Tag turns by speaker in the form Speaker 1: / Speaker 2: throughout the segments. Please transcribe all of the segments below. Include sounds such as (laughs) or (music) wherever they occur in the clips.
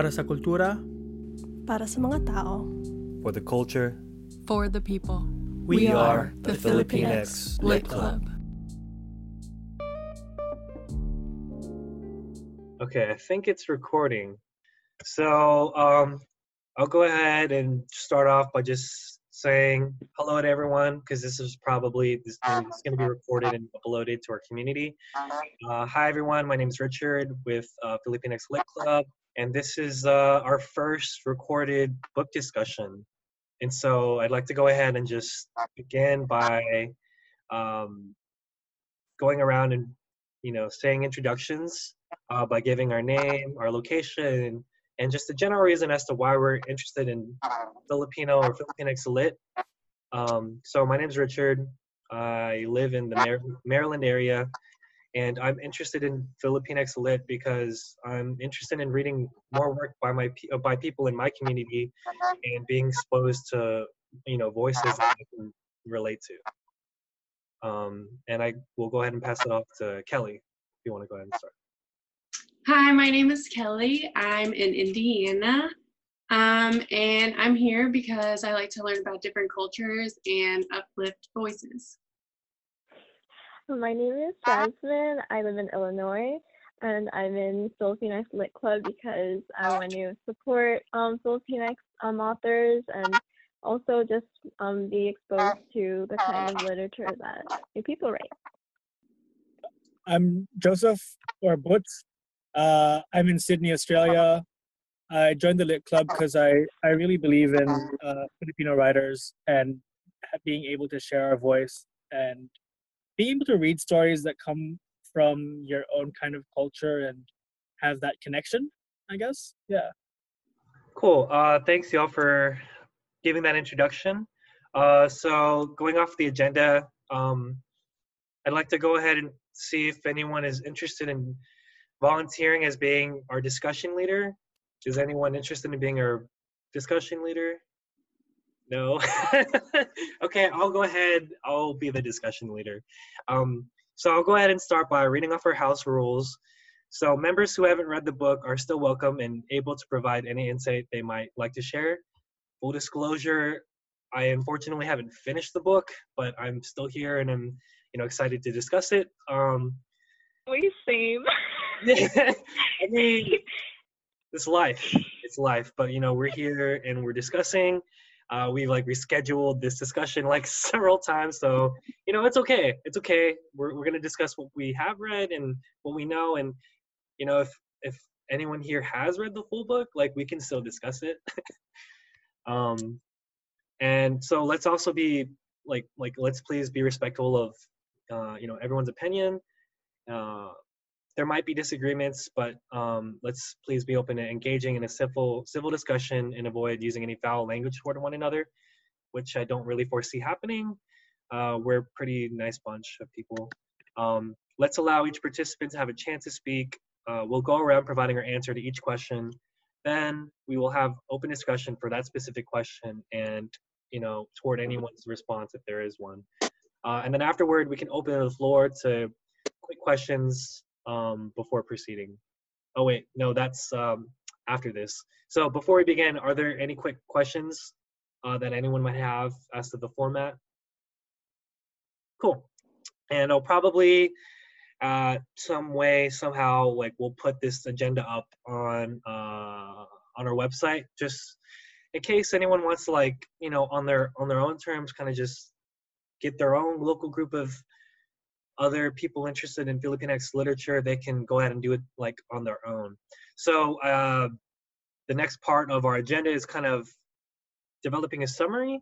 Speaker 1: Para sa kultura,
Speaker 2: Para sa mga tao.
Speaker 3: For the culture,
Speaker 4: For the people.
Speaker 1: we,
Speaker 4: We
Speaker 1: are
Speaker 4: are the Filipinx Lit Club.
Speaker 5: Okay, I think it's recording. So um, I'll go ahead and start off by just saying hello to everyone because this is probably this is going to be recorded and uploaded to our community. Uh, hi everyone, my name is Richard with uh, Filipinx Lit Club, and this is uh, our first recorded book discussion. And so I'd like to go ahead and just begin by um, going around and you know saying introductions uh, by giving our name, our location, and just the general reason as to why we're interested in Filipino or Filipinx Lit. Um, so my name is Richard. I live in the Mar- Maryland area, and I'm interested in Filipinx Lit because I'm interested in reading more work by my by people in my community and being exposed to you know voices that I can relate to. Um, and I will go ahead and pass it off to Kelly if you want to go ahead and start.
Speaker 6: Hi, my name is Kelly. I'm in Indiana. Um, and I'm here because I like to learn about different cultures and uplift voices.
Speaker 7: My name is Jasmine. I live in Illinois, and I'm in Filipinx Lit Club because I want to support um, Filipinx um, authors and also just um, be exposed to the kind of literature that new people write.
Speaker 1: I'm Joseph or Butch. Uh, I'm in Sydney, Australia. I joined the Lit Club because I, I really believe in uh, Filipino writers and being able to share our voice and being able to read stories that come from your own kind of culture and have that connection, I guess. Yeah.
Speaker 5: Cool. Uh, thanks, y'all, for giving that introduction. Uh, so, going off the agenda, um, I'd like to go ahead and see if anyone is interested in volunteering as being our discussion leader. Is anyone interested in being our discussion leader? No. (laughs) okay, I'll go ahead. I'll be the discussion leader. Um, so I'll go ahead and start by reading off our house rules. So members who haven't read the book are still welcome and able to provide any insight they might like to share. Full disclosure, I unfortunately haven't finished the book, but I'm still here and I'm, you know, excited to discuss it. Um,
Speaker 7: We same. (laughs)
Speaker 5: I mean, it's life. It's life. But you know, we're here and we're discussing. Uh, we like rescheduled this discussion like (laughs) several times, so you know, it's okay. It's okay. We're we're gonna discuss what we have read and what we know, and you know, if if anyone here has read the full book, like we can still discuss it. (laughs) um, and so let's also be like like let's please be respectful of uh, you know everyone's opinion. Uh, there might be disagreements, but um, let's please be open to engaging in a civil civil discussion and avoid using any foul language toward one another, which I don't really foresee happening. Uh, we're a pretty nice bunch of people. Um, let's allow each participant to have a chance to speak. Uh, we'll go around providing our answer to each question. Then we will have open discussion for that specific question and you know toward anyone's response if there is one. Uh, and then afterward, we can open the floor to quick questions um, before proceeding. Oh wait, no, that's um, after this. So before we begin, are there any quick questions uh, that anyone might have as to the format? Cool. And I'll probably uh, some way somehow like we'll put this agenda up on uh, on our website just in case anyone wants to like you know on their on their own terms kind of just get their own local group of other people interested in Filipinx literature, they can go ahead and do it like on their own. So uh, the next part of our agenda is kind of developing a summary.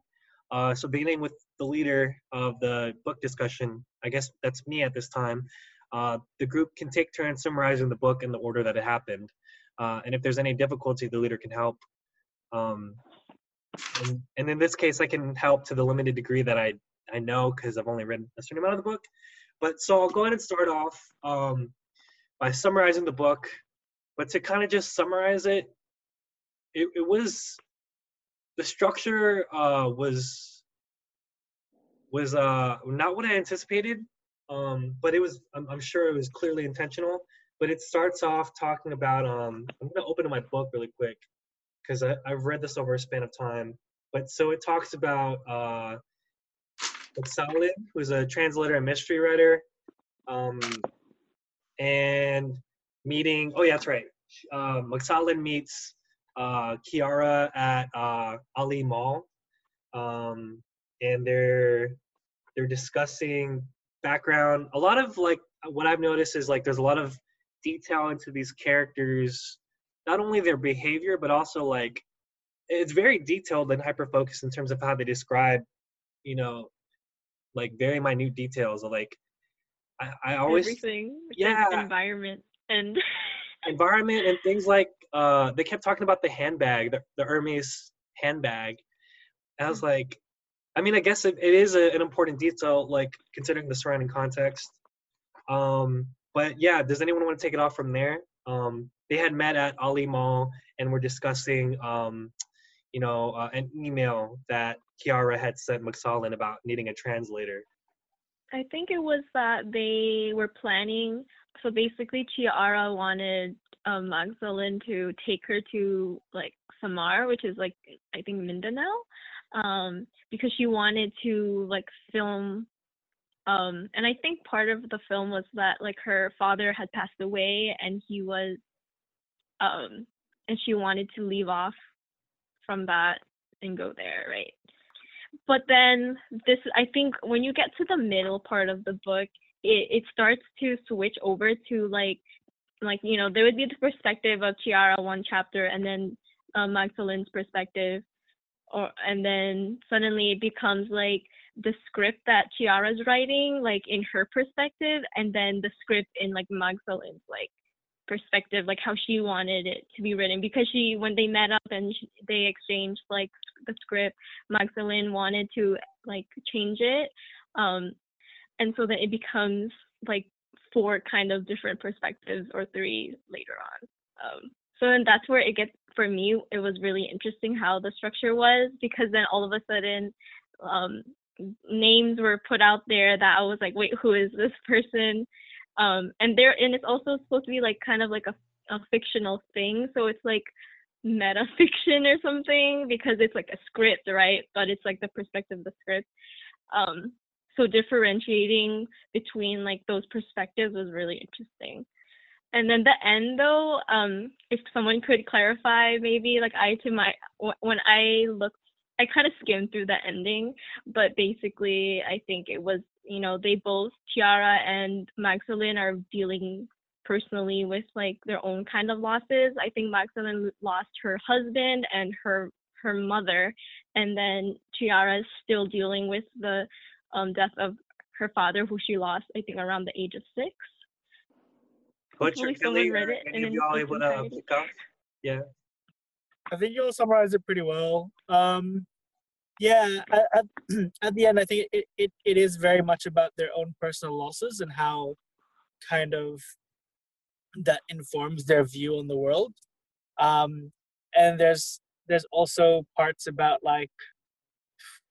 Speaker 5: Uh, so beginning with the leader of the book discussion, I guess that's me at this time. Uh, the group can take turns summarizing the book in the order that it happened. Uh, and if there's any difficulty, the leader can help. Um, and, and in this case, I can help to the limited degree that I, I know because I've only read a certain amount of the book. But so I'll go ahead and start off um, by summarizing the book. But to kind of just summarize it, it, it was the structure uh, was was uh, not what I anticipated, um, but it was I'm, I'm sure it was clearly intentional. but it starts off talking about um i'm going to open my book really quick because i've read this over a span of time but so it talks about uh Salid, who's a translator and mystery writer um and meeting oh yeah that's right uh, Magsalin meets uh, Chiara at uh, Ali Mall, um, and they're they're discussing background. A lot of like what I've noticed is like there's a lot of detail into these characters, not only their behavior but also like it's very detailed and hyper focused in terms of how they describe, you know, like very minute details. Of, like I, I always
Speaker 7: everything.
Speaker 5: yeah
Speaker 7: environment and (laughs)
Speaker 5: environment and things like uh they kept talking about the handbag the, the hermes handbag and i was like i mean i guess it, it is a, an important detail like considering the surrounding context um but yeah does anyone want to take it off from there um they had met at ali mall and were discussing um you know uh, an email that chiara had sent magsalin about needing a translator
Speaker 7: I think it was that they were planning. So basically, Chiara wanted um, Magdalene to take her to like Samar, which is like I think Mindanao, um, because she wanted to like film. Um, and I think part of the film was that like her father had passed away, and he was, um, and she wanted to leave off from that and go there, right? but then this i think when you get to the middle part of the book it, it starts to switch over to like like you know there would be the perspective of chiara one chapter and then uh, magdalen's perspective or and then suddenly it becomes like the script that chiara's writing like in her perspective and then the script in like magdalen's like perspective like how she wanted it to be written. Because she when they met up and she, they exchanged like the script magdalene wanted to like change it um and so that it becomes like four kind of different perspectives or three later on um so then that's where it gets for me it was really interesting how the structure was because then all of a sudden um names were put out there that i was like wait who is this person um and there and it's also supposed to be like kind of like a, a fictional thing. So it's like meta fiction or something because it's like a script right? But it's like the perspective of the script. Um so differentiating between like those perspectives was really interesting. And then the end though um if someone could clarify maybe like i to my when i looked I kind of skimmed through the ending, but basically, I think it was you know they both Tiara and Magdalene are dealing personally with like their own kind of losses. I think Magdalene lost her husband and her her mother, and then Tiara is still dealing with the um, death of her father, who she lost I think around the age of six.
Speaker 5: Hopefully, someone read it. Of y'all able to pick up? Yeah.
Speaker 1: I think you'll summarize it pretty well. Um, yeah, at, (clears throat) at the end, I think it, it, it is very much about their own personal losses and how kind of that informs their view on the world. Um, and there's there's also parts about like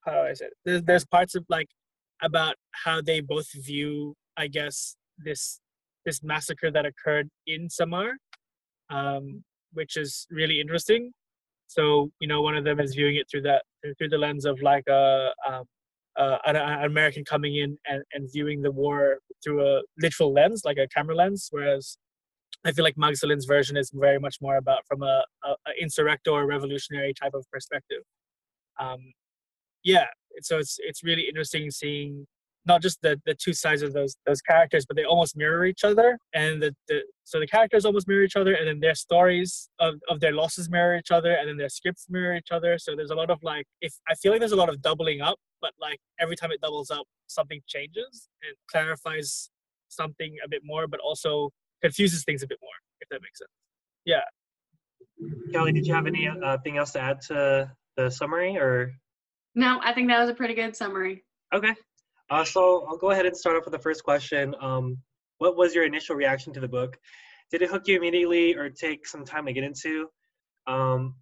Speaker 1: how do I say it? There's, there's parts of like about how they both view, I guess, this this massacre that occurred in Samar, um, which is really interesting. So you know, one of them is viewing it through that through the lens of like a, um, uh, an, an, American coming in and, and viewing the war through a literal lens, like a camera lens, whereas I feel like Magdalen's version is very much more about from a, a, a insurrector or revolutionary type of perspective. Um, yeah, so it's it's really interesting seeing not just the the two sides of those those characters, but they almost mirror each other. And the, the so the characters almost mirror each other, and then their stories of, of their losses mirror each other, and then their scripts mirror each other. So there's a lot of like if I feel like there's a lot of doubling up, but like every time it doubles up, something changes and clarifies something a bit more, but also confuses things a bit more, if that makes sense. Yeah.
Speaker 5: Kelly, did you have anything uh, else to add to the summary or?
Speaker 6: No, I think that was a pretty good summary.
Speaker 5: Okay. Uh, so I'll go ahead and start off with the first question. Um, what was your initial reaction to the book? Did it hook you immediately or take some time to get into? Um,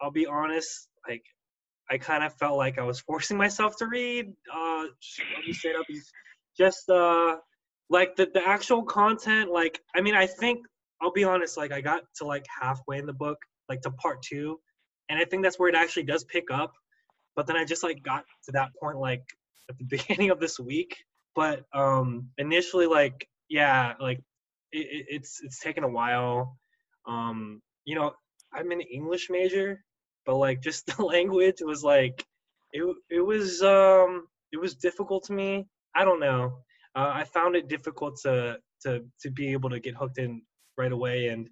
Speaker 5: I'll be honest, like I kind of felt like I was (laughs) forcing myself to read. Uh, up, just uh, like the the actual content. Like I mean, I think I'll be honest. Like I got to like halfway in the book, like to part two, and I think that's where it actually does pick up. But then I just like got to that point like at the (laughs) beginning of this week. But um initially, like yeah, like it, it, it's it's taken a while. Um, you know, I'm an English major, but like just (laughs) the language was like it it was um it was difficult to me. I don't know. Uh, I found it difficult to to to be able to get hooked in right away, and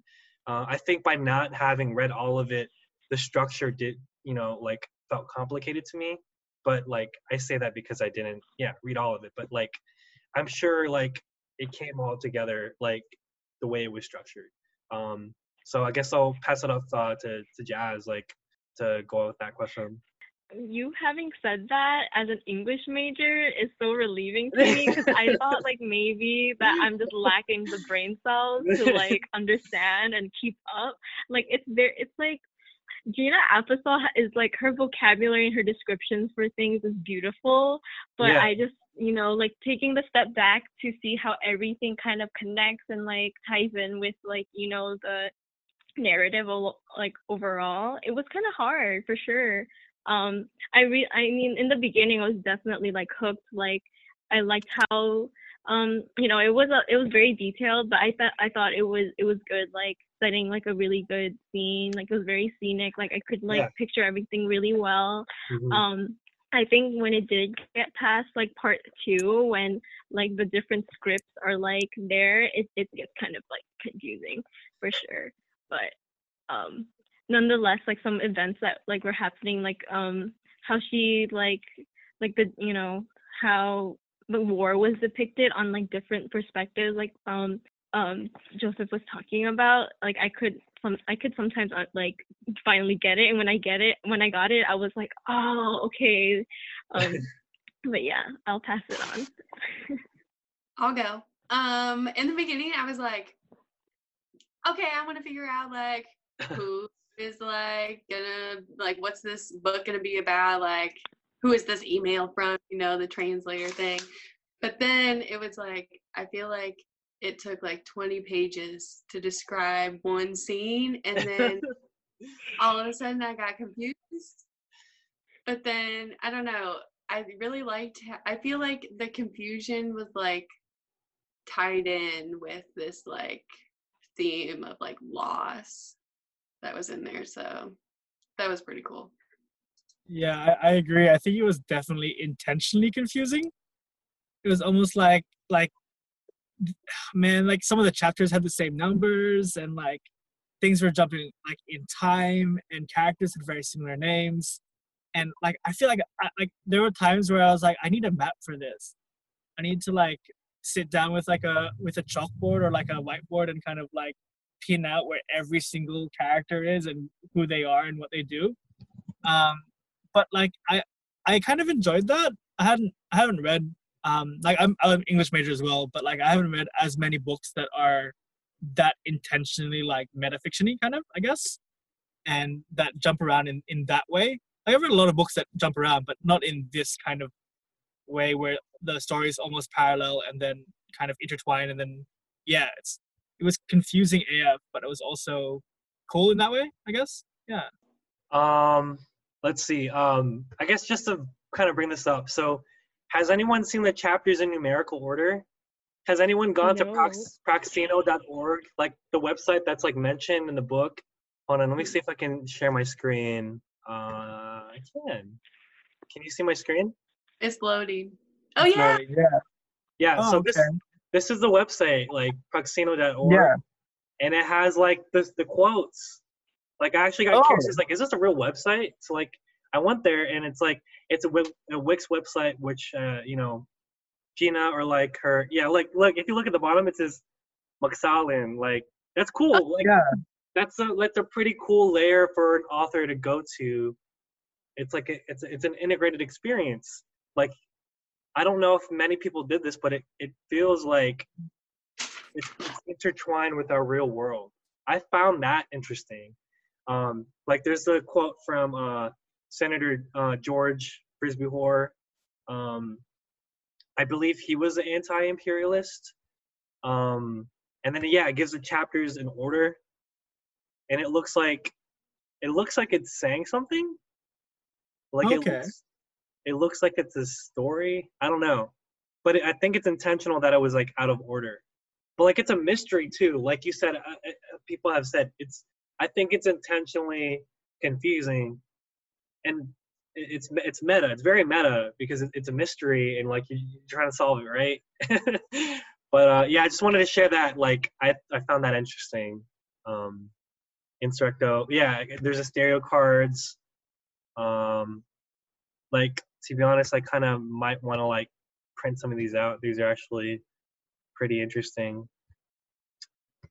Speaker 5: uh, I think by not having read all of it, the structure did you know like felt complicated to me. But like I say that because I didn't yeah read all of it, but like I'm sure like it came all together like the way it was structured. Um, so I guess I'll pass it off uh, to to Jazz like to go with that question.
Speaker 7: You having said that as an English major is so relieving to me because I (laughs) thought like maybe that I'm just lacking the brain cells to like (laughs) understand and keep up. Like it's there. It's like Gina Apostol is like her vocabulary and her descriptions for things is beautiful, but
Speaker 5: Yeah.
Speaker 7: I just you know like taking the step back to see how everything kind of connects and like ties in with like you know the narrative like overall. It was kind of hard for sure. Um, I re I mean in the beginning I was definitely like hooked. Like I liked how um you know it was a, it was very detailed, but I thought I thought it was it was good. Like setting like a really good scene. Like it was very scenic. Like I could like
Speaker 5: Yeah.
Speaker 7: picture everything really well.
Speaker 5: Mhm.
Speaker 7: Um, I think when it did get past like part two, when like the different scripts are like there, it it gets kind of like confusing for sure. But um, nonetheless, like some events that like were happening, like um, how she like like the you know how the war was depicted on like different perspectives, like um um Joseph was talking about. Like I could some I could sometimes uh, like finally get it, and when I get it, when I got it, I was like, oh okay. Um, (laughs) but yeah, I'll pass it on.
Speaker 6: I'll go. Um, in the beginning, I was like, okay, I want to figure out like (laughs) who is like gonna like what's this book gonna be about? Like, who is this email from? You know, the translator thing. But then it was like I feel like it took like 20 pages to describe one scene, and then (laughs) all of a sudden I got confused. But then I don't know. I really liked. I feel like the confusion was like tied in with this like theme of like loss that was in there. So that was pretty cool.
Speaker 1: Yeah, I, I agree. I think it was definitely intentionally confusing. It was almost like like (sighs) man, like some of the chapters had the same numbers and like things were jumping like in time and characters had very similar names. And like I feel like I, like there were times where I was like, I need a map for this. I need to like sit down with like a with a chalkboard or like a whiteboard and kind of like pin out where every single character is and who they are and what they do. Um, but like I I kind of enjoyed that. I hadn't I haven't read um like I'm I'm an English major as well, but like I haven't read as many books that are that intentionally like metafictiony kind of, I guess. And that jump around in, in that way. Like, I've read a lot of books that jump around, but not in this kind of way where the stories almost parallel and then kind of intertwine and then yeah, it's it was confusing AF, but it was also cool in that way, I guess. Yeah.
Speaker 5: Um, let's see. Um, I guess just to kind of bring this up. So, has anyone seen the chapters in numerical order? Has anyone gone to
Speaker 7: No.
Speaker 5: prox- proxino.org, like the website that's like mentioned in the book? Hold on, let me see if I can share my screen. Uh, I can. Can you see my screen?
Speaker 6: It's loading. Oh yeah.
Speaker 1: Yeah.
Speaker 5: Yeah.
Speaker 1: Oh,
Speaker 5: so this
Speaker 1: okay.
Speaker 5: this is the website, like proxino.org.
Speaker 1: Yeah.
Speaker 5: and it has like the the quotes. Like I actually got
Speaker 1: Oh.
Speaker 5: curious. Like, is this a real website? So like, I went there and it's like it's a, Wix- a Wix website, which uh, you know, Gina or like her. Yeah, like look if you look at the bottom, it says Magsalin. Like that's cool. Like
Speaker 1: yeah.
Speaker 5: that's a that's a pretty cool layer for an author to go to. It's like a, it's a, it's an integrated experience. Like I don't know if many people did this, but it it feels like it's, it's intertwined with our real world. I found that interesting. Um, like there's a quote from uh, Senator uh, George Frisbie Hoar. Um, I believe he was an anti-imperialist, Um, and then yeah, it gives the chapters in order, and it looks like it looks like it's saying something. Like it looks, it looks like it's a story. I don't know, but it, I think it's intentional that it was like out of order. But like it's a mystery too. Like you said, uh, uh, people have said it's. I think it's intentionally confusing, and it's it's meta. It's very meta because it's a mystery and like you- you're trying to solve it, right? (laughs) but uh, yeah, I just wanted to share that. Like I I found that interesting. Um, Insurrecto, yeah. There's a stereo cards. Um, like to be honest, I kind of might want to like print some of these out. These are actually pretty interesting.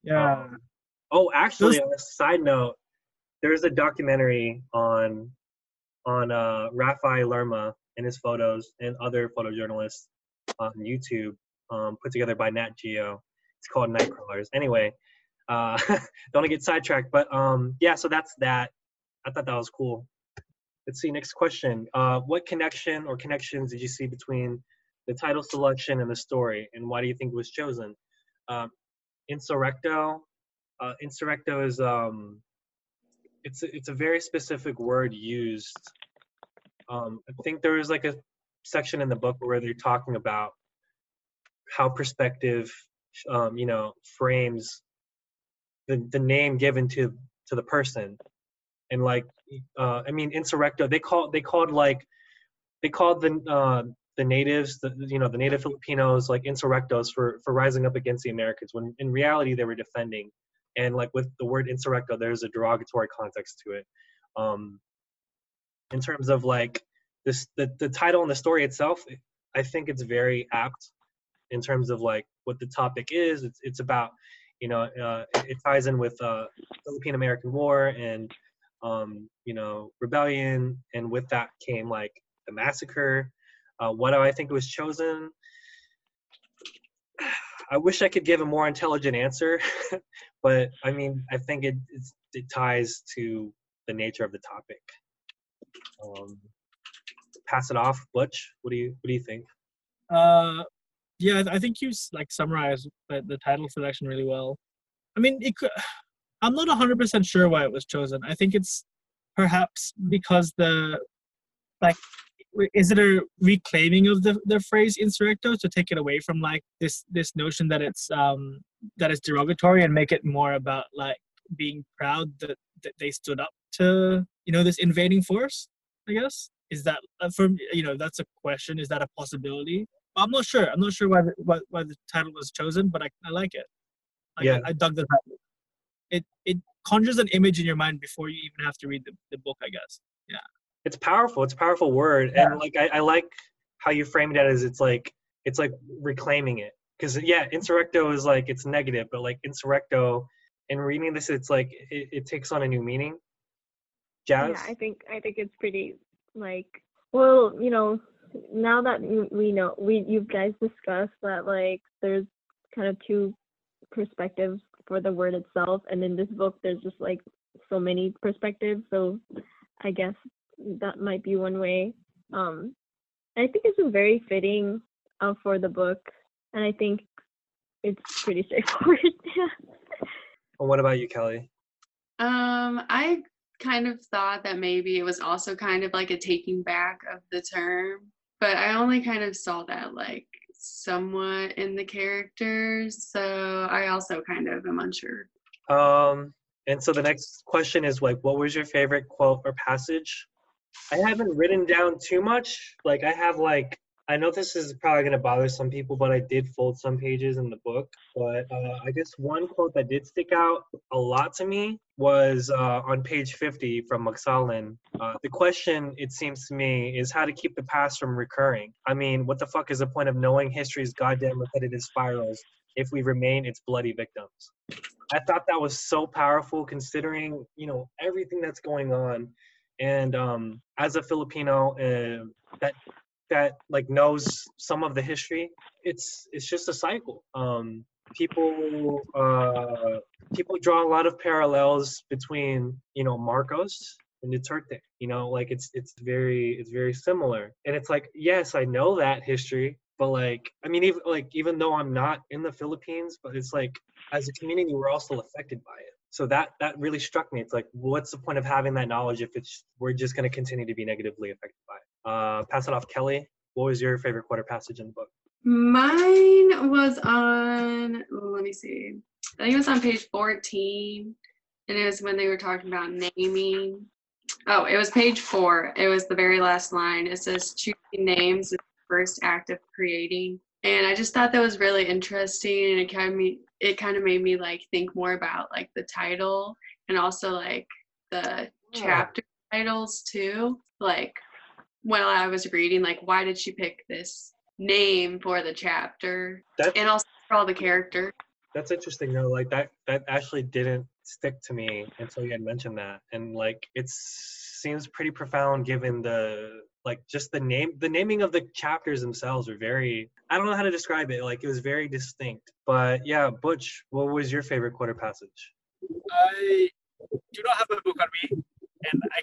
Speaker 1: Yeah.
Speaker 5: Um, oh, actually, on a side note, there's a documentary on on uh, Rafael Lerma and his photos and other photojournalists on YouTube, um, put together by Nat Geo. It's called Nightcrawlers. Anyway, uh, (laughs) don't want to get sidetracked, but um, yeah. So that's that. I thought that was cool. Let's see. Next question. Uh, what connection or connections did you see between the title selection and the story, and why do you think it was chosen? Um, insurrecto. Uh, insurrecto is um, it's it's a very specific word used. Um, I think there was like a section in the book where they're talking about how perspective, um, you know, frames the the name given to to the person, and like, uh, I mean, insurrecto. They call they called like they called the uh, the natives, the you know, the native Filipinos like insurrectos for for rising up against the Americans when in reality they were defending. And like with the word insurrecto, there's a derogatory context to it. Um, in terms of like this, the the title and the story itself, I think it's very apt in terms of like what the topic is. It's it's about you know uh, it, ties in with uh, Philippine American War and um, you know rebellion, and with that came like the massacre. Uh, what do I think was chosen? I wish I could give a more intelligent answer, (laughs) but I mean, I think it it ties to the nature of the topic. Um, pass it off, Butch. What do you what do you think?
Speaker 1: Uh, yeah, I think you like summarized the, the title selection really well. I mean, it could, (sighs) I'm not 100% sure why it was chosen. I think it's perhaps because the like is it a reclaiming of the, the phrase insurrecto to take it away from like this this notion that it's um that it's derogatory and make it more about like being proud that, that they stood up to you know this invading force i guess? Is that uh, from you know that's a question. Is that a possibility? I'm not sure. I'm not sure why the, why, why the title was chosen but i, I like it. Like,
Speaker 5: Yeah.
Speaker 1: I, I dug the title. It it conjures an image in your mind before you even have to read the, the book i guess
Speaker 5: It's powerful. It's a powerful word,
Speaker 1: Yeah.
Speaker 5: and like I, I like how you framed it as it's like it's like reclaiming it because yeah, insurrecto is like it's negative, but like insurrecto, in reading this, it's like it, it takes on a new meaning. Jazz.
Speaker 7: Yeah, I think I think it's pretty like well, you know, now that we know we you guys discussed that like there's kind of two perspectives for the word itself, and in this book there's just like so many perspectives. So I guess that might be one way. Um, I think it's just very fitting uh, for the book, and I think it's pretty (laughs) straightforward.
Speaker 5: And what about you, Kelly?
Speaker 6: Um, I kind of thought that maybe it was also kind of like a taking back of the term, but I only kind of saw that like somewhat in the characters. So I also kind of am unsure.
Speaker 5: Um, and so the next question is like, what was your favorite quote or passage? I haven't written down too much. Like I have like I know this is probably gonna bother some people, but I did fold some pages in the book. But uh, I guess one quote that did stick out a lot to me was uh, on page 50 from Magsalin. Uh, the question, it seems to me, is how to keep the past from recurring. I mean, what the fuck is the point of knowing history's goddamn repetitive spirals if we remain its bloody victims? I thought that was so powerful considering, you know, everything that's going on. And um, as a Filipino uh, that that like knows some of the history, it's it's just a cycle. Um, people uh, people draw a lot of parallels between you know Marcos and Duterte. You know, like it's it's very it's very similar. And it's like yes, I know that history, but like I mean even like even though I'm not in the Philippines, but it's like as a community we're also affected by it. So that that really struck me. It's like what's the point of having that knowledge if it's we're just going to continue to be negatively affected by it. Uh, pass it off, Kelly. What was your favorite quarter passage in the book?
Speaker 6: Mine was on, let me see. I think it was on page 14. And it was when they were talking about naming. Oh, it was page four. It was the very last line. It says choosing names is the first act of creating. And I just thought that was really interesting and it kind of it kind of made me like think more about like the title and also like the
Speaker 5: Yeah.
Speaker 6: chapter titles too. Like while I was reading, like why did she pick this name for the chapter?
Speaker 5: That's
Speaker 6: And also for all the character.
Speaker 5: that's interesting though. Like that that actually didn't stick to me until you had mentioned that, and like it seems pretty profound given the like just the name the naming of the chapters themselves are very I don't know how to describe it. Like it was very distinct. But yeah, Butch, what was your favorite quarter passage?
Speaker 1: I do not have a book on me, and I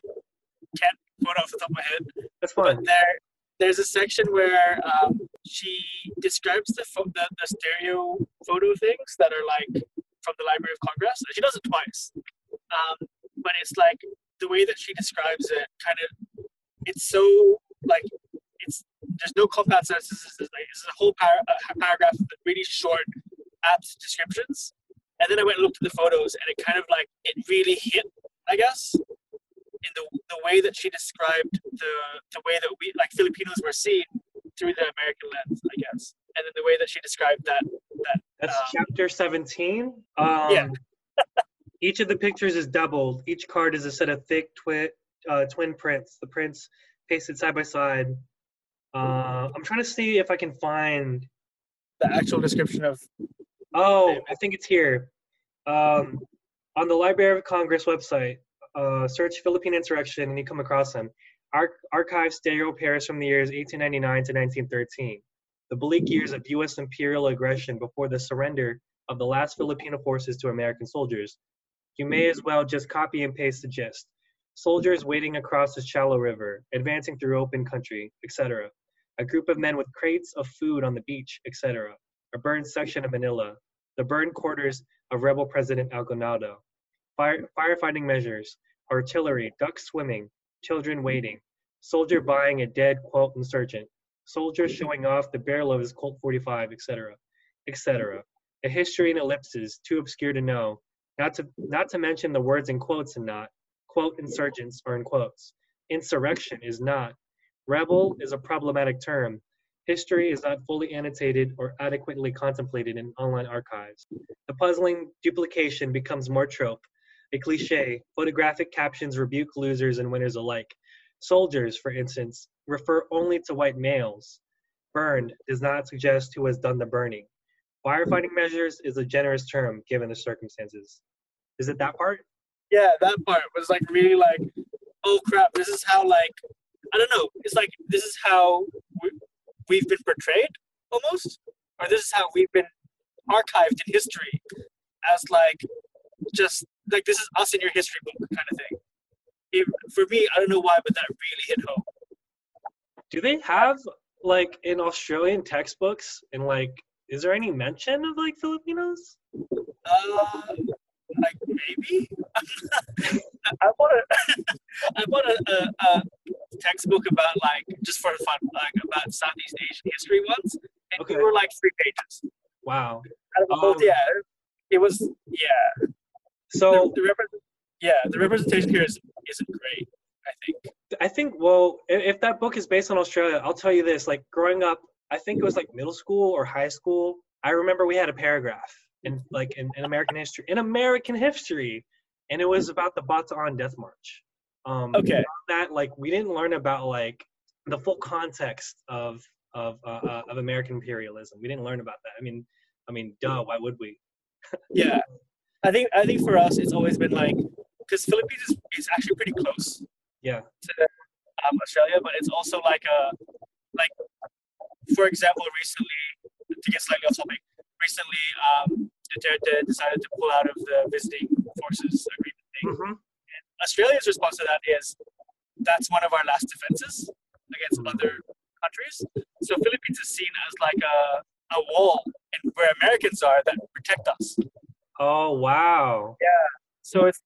Speaker 1: can't quote off the top of my head.
Speaker 5: That's fine
Speaker 1: But there, there's a section where um, she describes the, pho- the the stereo photo things that are like from the Library of Congress. She does it twice, um, but it's like the way that she describes it, kind of, it's so like it's there's no compound sentences. It's like it's a whole par- a paragraph of really short, apt descriptions. And then I went and looked at the photos, and it kind of like it really hit, I guess, in the the way that she described the the way that we like Filipinos were seen through the American lens, I guess, and then the way that she described that.
Speaker 5: That's
Speaker 1: Um,
Speaker 5: chapter 17. Um,
Speaker 1: Yeah.
Speaker 5: each of the pictures is doubled. Each card is a set of thick twi- uh, twin prints. The prints pasted side by side. Uh, I'm trying to see if I can find.
Speaker 1: The actual description of
Speaker 5: Oh, I think it's here. Um, on the Library of Congress website, uh, search Philippine insurrection and you come across them. Ar- archive stereo pairs from the years 1899 to 1913. The bleak years of U.S. imperial aggression before the surrender of the last Filipino forces to American soldiers. You may as well just copy and paste the gist. Soldiers wading across a shallow river, advancing through open country, etc. A group of men with crates of food on the beach, etc a burned section of Manila, the burned quarters of rebel President Aguinaldo, fire, firefighting measures, artillery, ducks swimming, children waiting, soldier buying a dead quote insurgent, soldier showing off the barrel of his Colt 45, etc., etc. A history in ellipses, too obscure to know, not to not to mention the words in quotes and not quote insurgents are in quotes. Insurrection is not. Rebel is a problematic term, History is not fully annotated or adequately contemplated in online archives. The puzzling duplication becomes more trope, a cliche. Photographic captions rebuke losers and winners alike. Soldiers, for instance, refer only to white males. Burned does not suggest who has done the burning. Firefighting measures is a generous term given the circumstances. Is it that part?
Speaker 1: Yeah, that part was like really like, oh crap, this is how like I don't know. It's like this is how we, we've been portrayed almost, or this is how we've been archived in history as like just like this is us in your history book kind of thing. It, for me, I don't know why, but that really hit home.
Speaker 5: Do they have like in Australian textbooks and like is there any mention of like Filipinos?
Speaker 1: Uh, like maybe. (laughs) I bought a (laughs) I bought a, a, a textbook about like just for fun, like about Southeast Asian history once, and
Speaker 5: Okay.
Speaker 1: we were like three pages.
Speaker 5: Wow. Um,
Speaker 1: yeah, it was yeah.
Speaker 5: So
Speaker 1: the, the repre- yeah, the representation here is isn't great. I think.
Speaker 5: I think well, if that book is based on Australia, I'll tell you this: like growing up, I think it was like middle school or high school. I remember we had a paragraph in (laughs) like in, in American history, in American history, and it was about the Bataan Death March. Um,
Speaker 1: Okay.
Speaker 5: That like we didn't learn about like the full context of of uh, uh, of American imperialism. We didn't learn about that. I mean, I mean, duh. Why would we? (laughs)
Speaker 1: Yeah, I think I think for us it's always been like because Philippines is, is actually pretty close
Speaker 5: Yeah.
Speaker 1: to um, Australia, but it's also like a like for example, recently to get slightly off topic, recently um, Duterte decided to pull out of the visiting forces agreement thing.
Speaker 5: hmm
Speaker 1: Australia's response to that is that's one of our last defenses against other countries. So Philippines is seen as like a, a wall and where Americans are that protect us.
Speaker 5: Oh wow. Yeah.
Speaker 1: So it's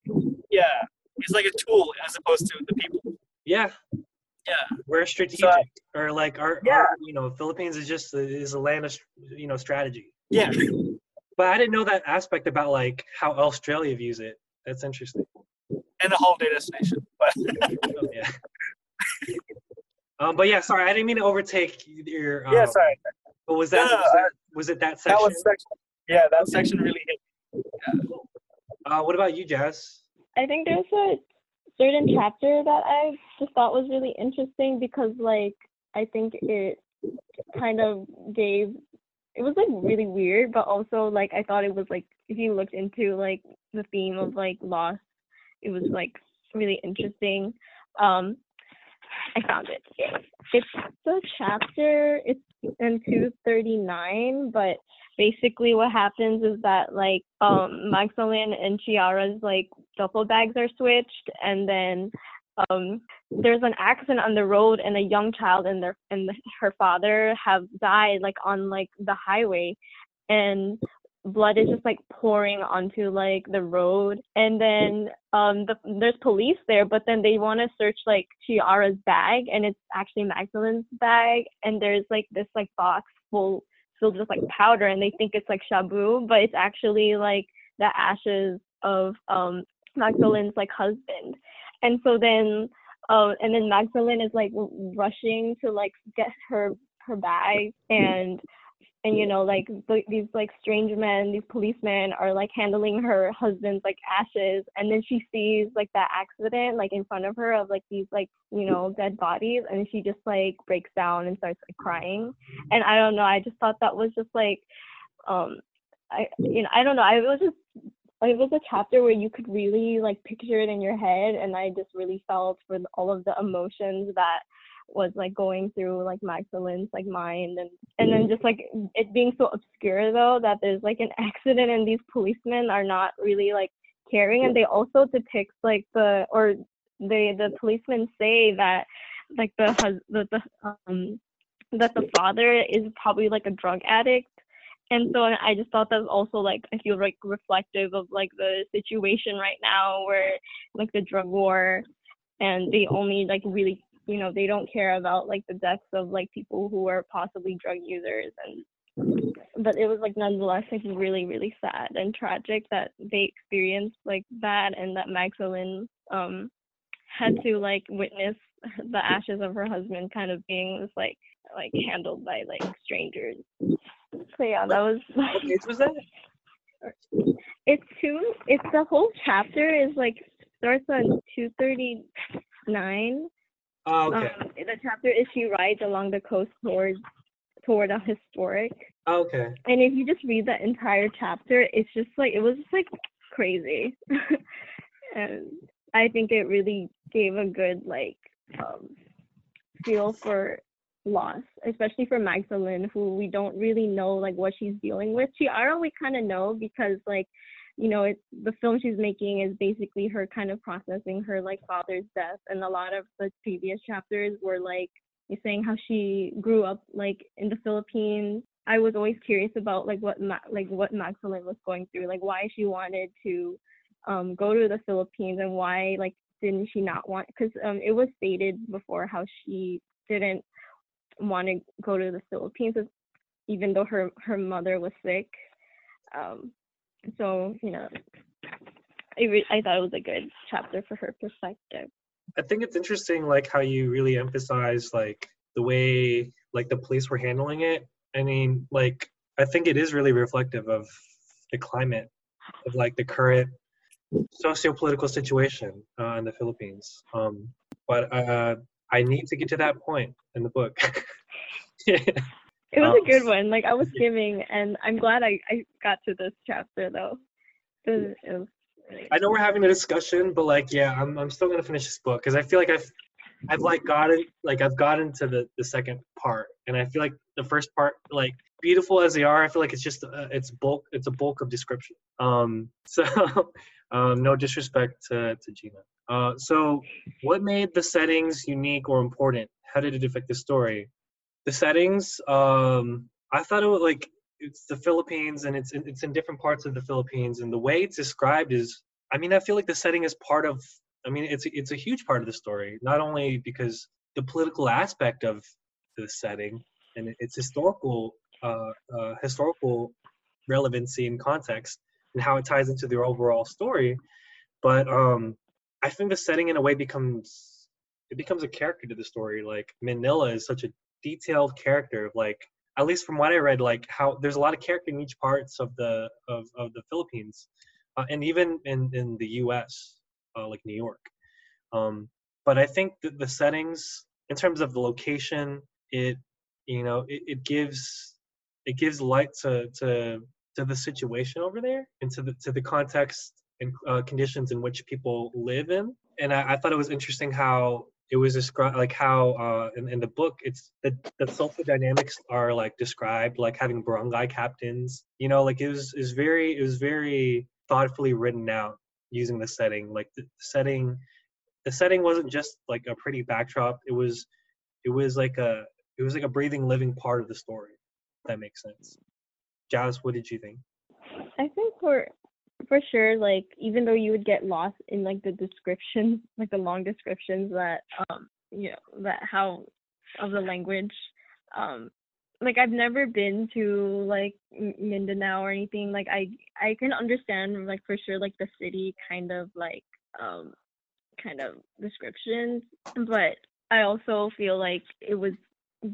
Speaker 1: yeah, it's like a tool as opposed to the people.
Speaker 5: Yeah.
Speaker 1: Yeah.
Speaker 5: We're strategic, or like our,
Speaker 1: Yeah.
Speaker 5: our, you know, Philippines is just is a land of, you know, strategy.
Speaker 1: Yeah.
Speaker 5: But I didn't know that aspect about like how Australia views it. That's interesting.
Speaker 1: And a holiday destination. But (laughs)
Speaker 5: Oh, yeah. um, but yeah, sorry, I didn't mean to overtake your. Um,
Speaker 1: yeah, sorry.
Speaker 5: But was that,
Speaker 1: no,
Speaker 5: was, that was it that section?
Speaker 1: That
Speaker 5: section?
Speaker 1: was section. Yeah, that section really hit.
Speaker 5: uh, what about you, Jazz?
Speaker 7: I think there's a certain chapter that I just thought was really interesting because like I think it kind of gave it was like really weird, but also like I thought it was like if you looked into like the theme of like loss, it was like really interesting. Um I found it. It's the chapter it's in two thirty nine, but basically what happens is that like um Magsalin and Chiara's like duffel bags are switched and then um there's an accident on the road and a young child and their and her father have died like on like the highway. And blood is just like pouring onto like the road. And then um the, there's police there but then they want to search like Chiara's bag and it's actually Magdalene's bag. And there's like this like box full filled with like powder and they think it's like shabu but it's actually like the ashes of um Magdalen's like husband and so then um and then Magdalene is like rushing to like get her her bag and and you know like th- these like strange men these policemen are like handling her husband's like ashes. And then she sees like that accident like in front of her of like these like you know dead bodies. And she just like breaks down and starts like crying. And i don't know i just thought that was just like um i you know i don't know. I was just it was a chapter where you could really like picture it in your head and i just really felt for all of the emotions that was like going through like Magdalen's like mind and and then just like it being so obscure though that there's like an accident and these policemen are not really like caring and they also depict like the or they the policemen say that like the hus- the, the um that the father is probably like a drug addict and so I just thought that was also like I feel like reflective of like the situation right now where like the drug war and they only like really you know they don't care about like the deaths of like people who are possibly drug users. And but it was like nonetheless like really really sad and tragic that they experienced like that and that Magdalene um had to like witness the ashes of her husband kind of being just like like handled by like strangers so yeah that was (laughs)
Speaker 5: What was that?
Speaker 7: it's two it's the whole chapter is like starts on 239
Speaker 5: Oh, okay.
Speaker 7: um, the chapter is she rides along the coast towards toward a historic
Speaker 5: Oh, okay.
Speaker 7: and if you just read the entire chapter it's just like it was just like crazy (laughs) and i think it really gave a good like um feel for loss especially for magdalene who we don't really know like what she's dealing with. Chiara we kind of know because like you know it's the film she's making is basically her kind of processing her like father's death and a lot of the previous chapters were like saying how she grew up like in the philippines. I was always curious about like what Ma- like what Magdalene was going through, like why she wanted to um go to the Philippines and why like didn't she not want because um it was stated before how she didn't want to go to the Philippines even though her her mother was sick. Um so, you know, I re- I thought it was a good chapter for her perspective.
Speaker 5: I think it's interesting, like how you really emphasize like the way like the police were handling it. I mean, like I think it is really reflective of the climate of like the current socio-political situation uh, in the Philippines. Um, but uh, I need to get to that point in the book. (laughs)
Speaker 7: It was
Speaker 5: Um,
Speaker 7: a good one. Like I was skimming, and I'm glad I, I got to this chapter though. It was really
Speaker 5: I know we're having a discussion, but like, yeah, I'm I'm still gonna finish this book because I feel like I've I've like gotten like I've gotten to the the second part, and I feel like the first part, like beautiful as they are, I feel like it's just uh, it's bulk it's a bulk of description. Um, (laughs) so um, no disrespect to to Gina. Uh, so what made the settings unique or important? How did it affect the story? the settings. Um, I thought it was like it's the Philippines and it's it's in different parts of the Philippines, and the way it's described is. I mean, I feel like the setting is part of. I mean, it's it's a huge part of the story, not only because the political aspect of the setting and its historical uh, uh, historical relevancy and context and how it ties into the overall story, but um, I think the setting in a way becomes it becomes a character to the story. Like Manila is such a detailed character of like at least from what I read, like how there's a lot of character in each parts of the of, of the Philippines, uh, and even in in the U.S. Uh, like New York. Um, but I think that the settings, in terms of the location, it you know it, it gives it gives light to to to the situation over there and to the to the context and uh, conditions in which people live in. And I, I thought it was interesting how it was described like how uh, in, in the book it's the, the social dynamics are like described like having barangay captains you know like it was is very it was very thoughtfully written out using the setting. Like the setting the setting wasn't just like a pretty backdrop. It was it was like a it was like a breathing living part of the story that makes sense. Jazz what did you think?
Speaker 7: I think for for sure, like even though you would get lost in like the descriptions, (laughs) like the long descriptions that um you know that how of the language, um like I've never been to like Mindanao or anything. Like I I can understand like for sure like the city kind of like um kind of descriptions, but I also feel like it was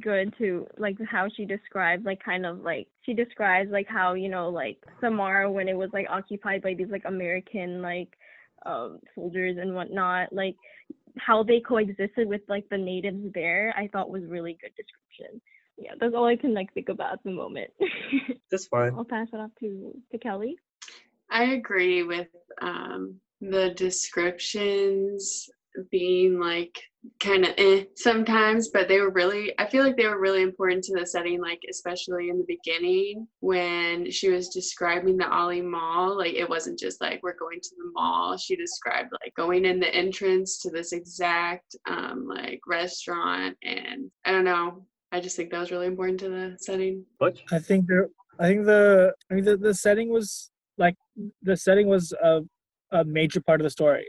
Speaker 7: good to like how she describes like kind of like she describes like how you know like Samar when it was like occupied by these like American like um soldiers and whatnot like how they coexisted with like the natives there I thought was really good description. Yeah that's all I can like think about at the moment. (laughs)
Speaker 5: That's fine.
Speaker 7: I'll pass it off to to Kelly.
Speaker 6: I agree with um, the descriptions being like kind of eh sometimes, but they were really, I feel like they were really important to the setting, like especially in the beginning when she was describing the Ali Mall. Like it wasn't just like we're going to the mall. She described like going in the entrance to this exact um, like restaurant, and I don't know. I just think that was really important to the setting.
Speaker 5: Butch?
Speaker 1: I think there. I think the. I mean the, the setting was like the setting was a a major part of the story.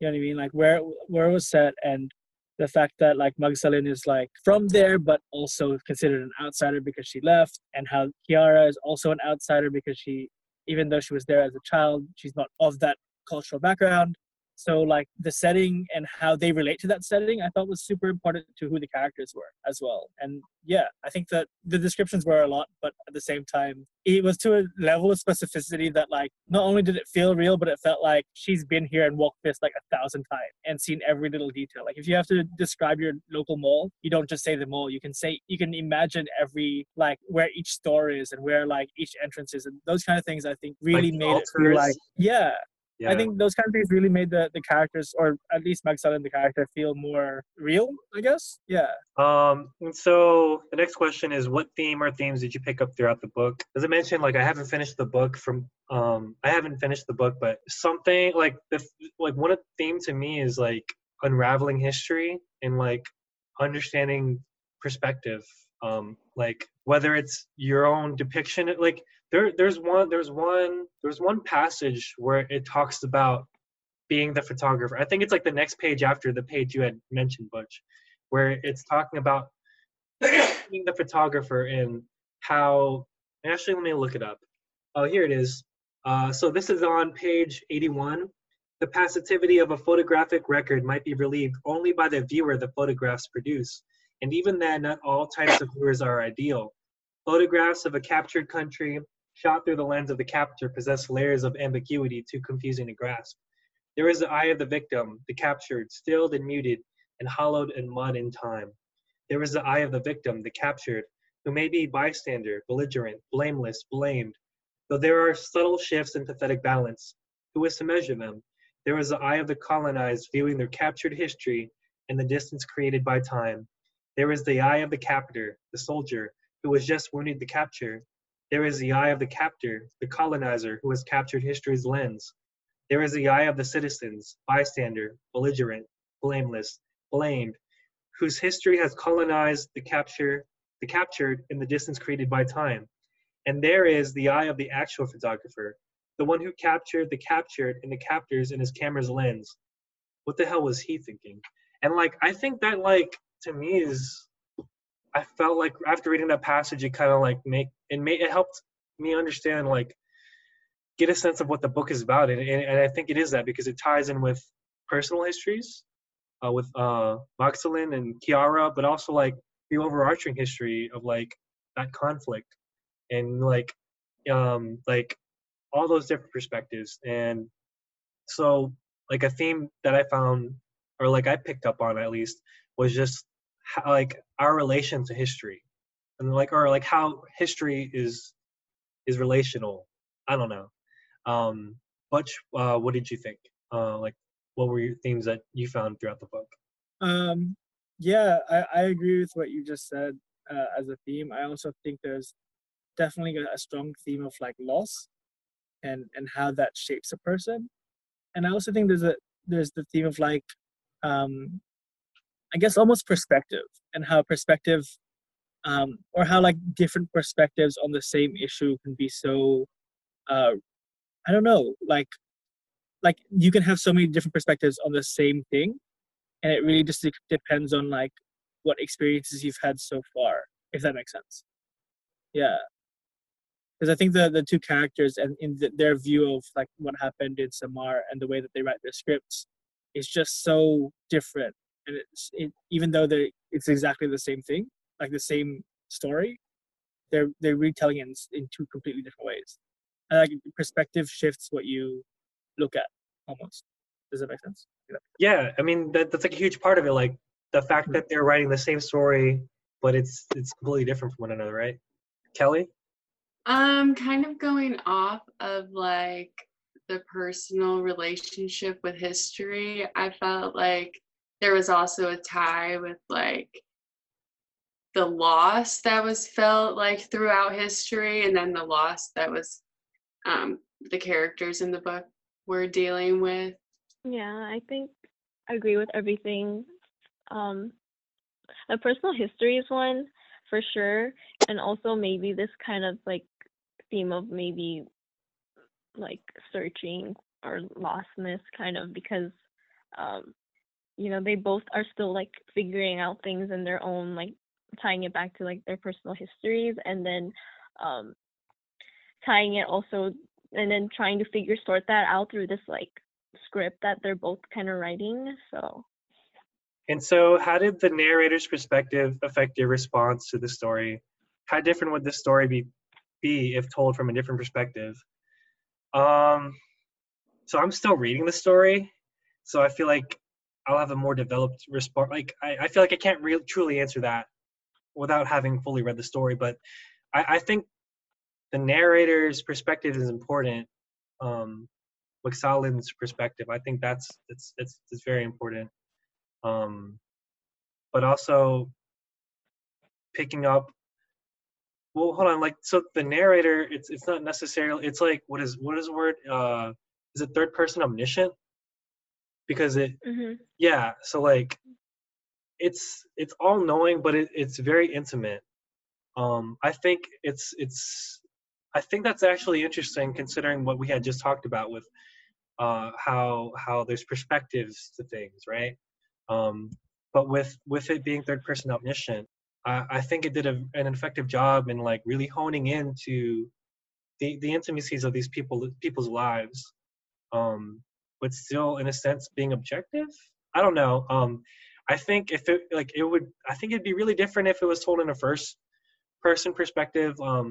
Speaker 1: You know what I mean? Like where where it was set and the fact that like Magsalin is like from there but also considered an outsider because she left and how Chiara is also an outsider because she even though she was there as a child, she's not of that cultural background. So like the setting and how they relate to that setting, I thought was super important to who the characters were as well. And yeah, I think that the descriptions were a lot, but at the same time, it was to a level of specificity that like not only did it feel real, but it felt like she's been here and walked this like a thousand times and seen every little detail. Like if you have to describe your local mall, you don't just say the mall. You can say you can imagine every like where each store is and where like each entrance is and those kind of things. I think really
Speaker 5: Like
Speaker 1: made it feel like yeah,
Speaker 5: yeah
Speaker 1: I think those kind of things really made the, the characters, or at least Magsalin, the character, feel more real, I guess. Yeah.
Speaker 5: Um, so the next question is, what theme or themes did you pick up throughout the book? As I mentioned, like I haven't finished the book from, um, I haven't finished the book, but something like the like one of the theme to me is like unraveling history and like understanding perspective. Um, like whether it's your own depiction, like there there's one there's one there's one passage where it talks about being the photographer. I think it's like the next page after the page you had mentioned, Butch, where it's talking about (coughs) being the photographer and how. Actually, let me look it up. Oh, here it is. Uh, so this is on page 81. The passivity of a photographic record might be relieved only by the viewer the photographs produce, and even then, not all types of viewers are ideal. Photographs of a captured country shot through the lens of the captor possess layers of ambiguity too confusing to grasp. There is the eye of the victim, the captured, stilled and muted, and hollowed in mud and time. There is the eye of the victim, the captured, who may be bystander, belligerent, blameless, blamed. Though there are subtle shifts in pathetic balance, who is to measure them? There is the eye of the colonized viewing their captured history and the distance created by time. There is the eye of the captor, the soldier, who was just wounded the capture. There is the eye of the captor, the colonizer, who has captured history's lens. There is the eye of the citizens, bystander, belligerent, blameless, blamed, whose history has colonized the capture the captured in the distance created by time. And there is the eye of the actual photographer, the one who captured the captured in the captors in his camera's lens. What the hell was he thinking? And like I think that like to me is I felt like after reading that passage it kind of like make it made it helped me understand like get a sense of what the book is about. And, and, and I think it is that because it ties in with personal histories uh, with uh and Chiara but also like the overarching history of like that conflict and like um like all those different perspectives. And so like a theme that i found or like i picked up on at least was just how, like our relation to history. And like or like how history is is relational. I don't know. Um but uh what did you think? Uh like what were your themes that you found throughout the book?
Speaker 1: Um, yeah, I, I agree with what you just said uh, as a theme. I also think there's definitely a, a strong theme of like loss and and how that shapes a person. And I also think there's a there's the theme of like um I guess almost perspective and how perspective um or how like different perspectives on the same issue can be so uh I don't know, like like you can have so many different perspectives on the same thing and it really just depends on like what experiences you've had so far if that makes sense. Yeah. Because i think the the two characters and in the, their view of like what happened in samar and the way that they write their scripts is just so different and it's it, even though they it's exactly the same thing like the same story they're they're retelling it in, in two completely different ways. And like perspective shifts what you look at almost. Does that make sense? Yeah.
Speaker 5: yeah i mean that, that's like a huge part of it like the fact that they're writing the same story but it's it's completely different from one another right? Kelly?
Speaker 6: Um, kind of going off of like the personal relationship with history, I felt like there was also a tie with like the loss that was felt like throughout history and then the loss that was um the characters in the book were dealing with.
Speaker 7: Yeah, I think I agree with everything. Um, the personal history is one for sure, and also maybe this kind of like theme of maybe like searching or lostness kind of because um you know they both are still like figuring out things in their own like tying it back to like their personal histories and then um tying it also and then trying to figure sort that out through this like script that they're both kind of writing so
Speaker 5: And so, how did the narrator's perspective affect your response to the story? How different would this story be be if told from a different perspective? Um, so I'm still reading the story, so I feel like I'll have a more developed response. Like I, I feel like I can't really truly answer that without having fully read the story, but I, I think the narrator's perspective is important. Um, Salin's perspective, I think that's it's it's it's very important um, but also picking up well hold on like so the narrator it's it's not necessarily it's like what is what is the word uh is it third person omniscient because it
Speaker 7: hmm
Speaker 5: yeah so like it's it's all knowing but it, it's very intimate. Um i think it's it's i think that's actually interesting considering what we had just talked about with uh how how there's perspectives to things right? Um but with with it being third person omniscient i i think it did a, an effective job in like really honing into the the intimacies of these people people's lives. Um but still in a sense being objective? I don't know. Um i think if it like it would i think it'd be really different if it was told in a first person perspective. Um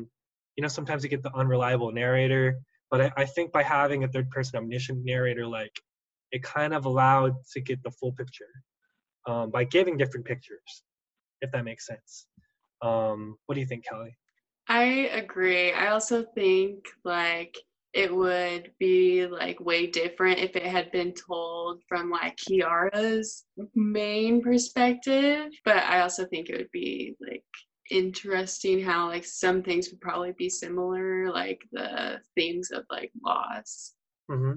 Speaker 5: you know sometimes you get the unreliable narrator but i, I think by having a third person omniscient narrator like it kind of allowed to get the full picture um, by giving different pictures if that makes sense. Um what do you think kelly?
Speaker 6: I agree. I also think like it would be like way different if it had been told from like Chiara's main perspective. But I also think it would be like interesting how like some things would probably be similar, like the themes of like loss.
Speaker 5: mm-hmm.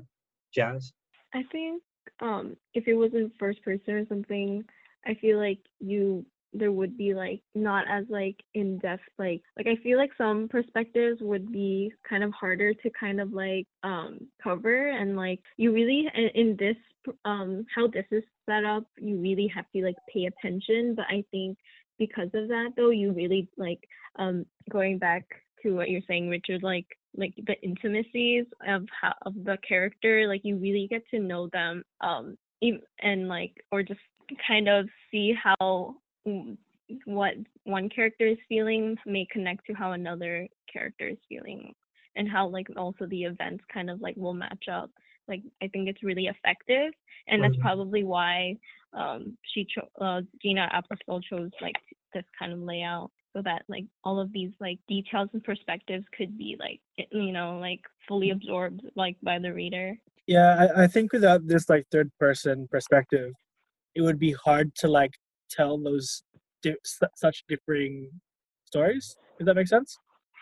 Speaker 5: jazz
Speaker 7: I think um if it wasn't first person or something, I feel like you there would be like not as like in depth like like I feel like some perspectives would be kind of harder to kind of like um cover and like you really in, this um how this is set up you really have to like pay attention but I think because of that though you really like um going back to what you're saying Richard like like the intimacies of how of the character like you really get to know them um and like or just kind of see how what one character is feeling may connect to how another character is feeling and how like also the events kind of like will match up. Like i think it's really effective and that's
Speaker 5: Mhm.
Speaker 7: probably why um she cho- uh, gina apostol chose like this kind of layout so that like all of these like details and perspectives could be like you know like fully absorbed like by the reader.
Speaker 1: Yeah, I, I think without this like third person perspective, it would be hard to like tell those di- such differing stories. If that makes sense.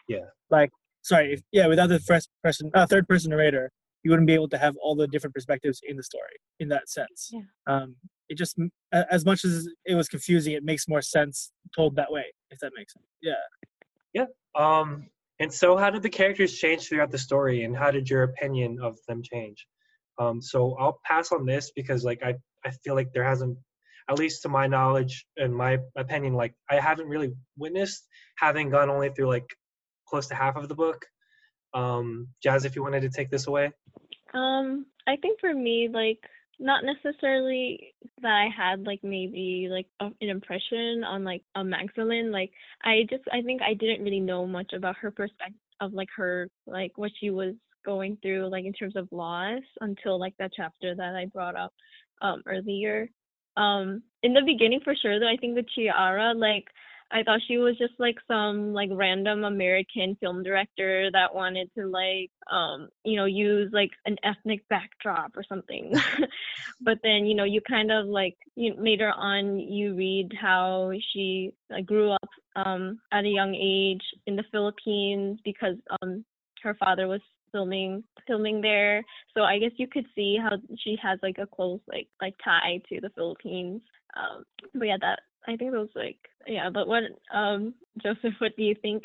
Speaker 5: Yeah.
Speaker 1: Like, sorry, if, yeah, without the first person, uh, third person narrator, you wouldn't be able to have all the different perspectives in the story in that sense.
Speaker 7: Yeah.
Speaker 1: Um, it just as much as it was confusing, it makes more sense told that way. If that makes sense. Yeah. Yeah.
Speaker 5: Um, and so, how did the characters change throughout the story, and how did your opinion of them change? Um, so I'll pass on this because, like, I I feel like there hasn't, at least to my knowledge and my opinion, like I haven't really witnessed having gone only through like close to half of the book. Um, Jazz, if you wanted to take this away.
Speaker 7: Um, I think for me, like, not necessarily that I had like maybe like a, an impression on like a Magsalin. Like, I just I think I didn't really know much about her perspective of like her like what she was going through like in terms of loss until like that chapter that I brought up um earlier. Um, in the beginning for sure though, I think the chiara like I thought she was just like some like random American film director that wanted to like um you know use like an ethnic backdrop or something. (laughs) (laughs) but then you know you kind of like you later on you read how she like, grew up um at a young age in the Philippines because um her father was filming filming there so i guess you could see how she has like a close like like tie to the philippines um but yeah that i think those like yeah but what um (laughs) joseph what do you think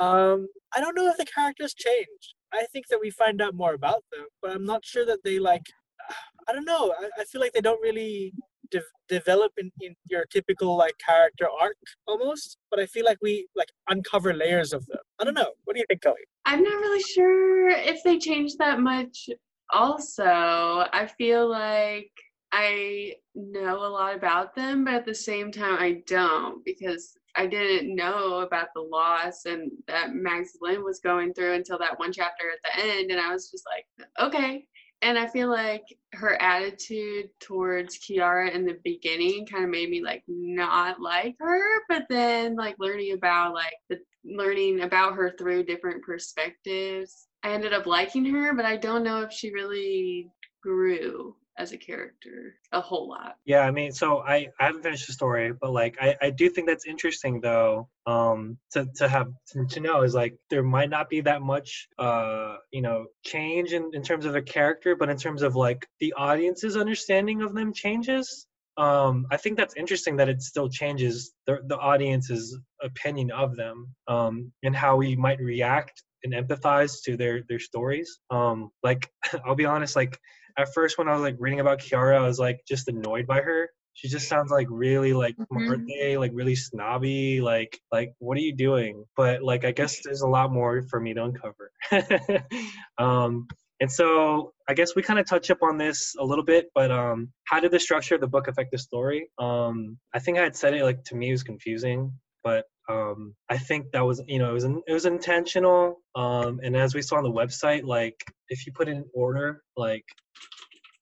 Speaker 1: Um, I don't know if the characters change. I think that we find out more about them, but I'm not sure that they like. (sighs) I don't know. I, I feel like they don't really de- develop in, in your typical like character arc almost. But I feel like we like uncover layers of them. I don't know. What do you think, Kelly?
Speaker 6: I'm not really sure if they changed that much. Also, I feel like I know a lot about them, but at the same time, I don't because I didn't know about the loss and that Magsalin was going through until that one chapter at the end. And I was just like, okay. And I feel like her attitude towards Chiara in the beginning kind of made me like not like her, but then like learning about like the learning about her through different perspectives, I ended up liking her, but I don't know if she really grew as a character a whole lot.
Speaker 5: Yeah, I mean, so I, I haven't finished the story, but like I, I do think that's interesting though. Um, to to have to, to know is like there might not be that much uh you know change in in terms of a character, but in terms of like the audience's understanding of them changes. Um, I think that's interesting that it still changes the the audience's opinion of them, um, and how we might react and empathize to their their stories. Um, like (laughs) I'll be honest, like at first when I was like reading about Chiara, I was like just annoyed by her. She just sounds like really like Marte, like really snobby, like like what are you doing? But like I guess there's a lot more for me to uncover. (laughs) um and so I guess we kind of touch up on this a little bit, but um how did the structure of the book affect the story? Um I think I had said it like to me it was confusing, but um I think that was you know it was it was intentional. Um and as we saw on the website, like if you put in order, like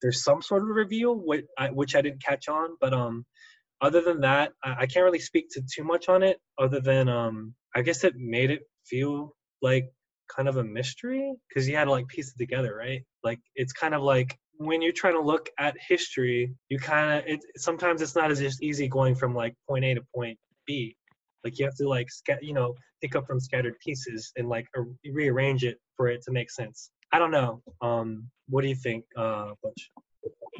Speaker 5: there's some sort of reveal which I, which I didn't catch on, but um, other than that, I, I can't really speak to too much on it. Other than um, I guess it made it feel like kind of a mystery because you had to like piece it together, right? Like it's kind of like when you're trying to look at history, you kind of it sometimes it's not as just easy going from like point A to point B. Like you have to like scat, you know, pick up from scattered pieces and like ar- rearrange it for it to make sense. I don't know. Um, what do you think, uh, Butch?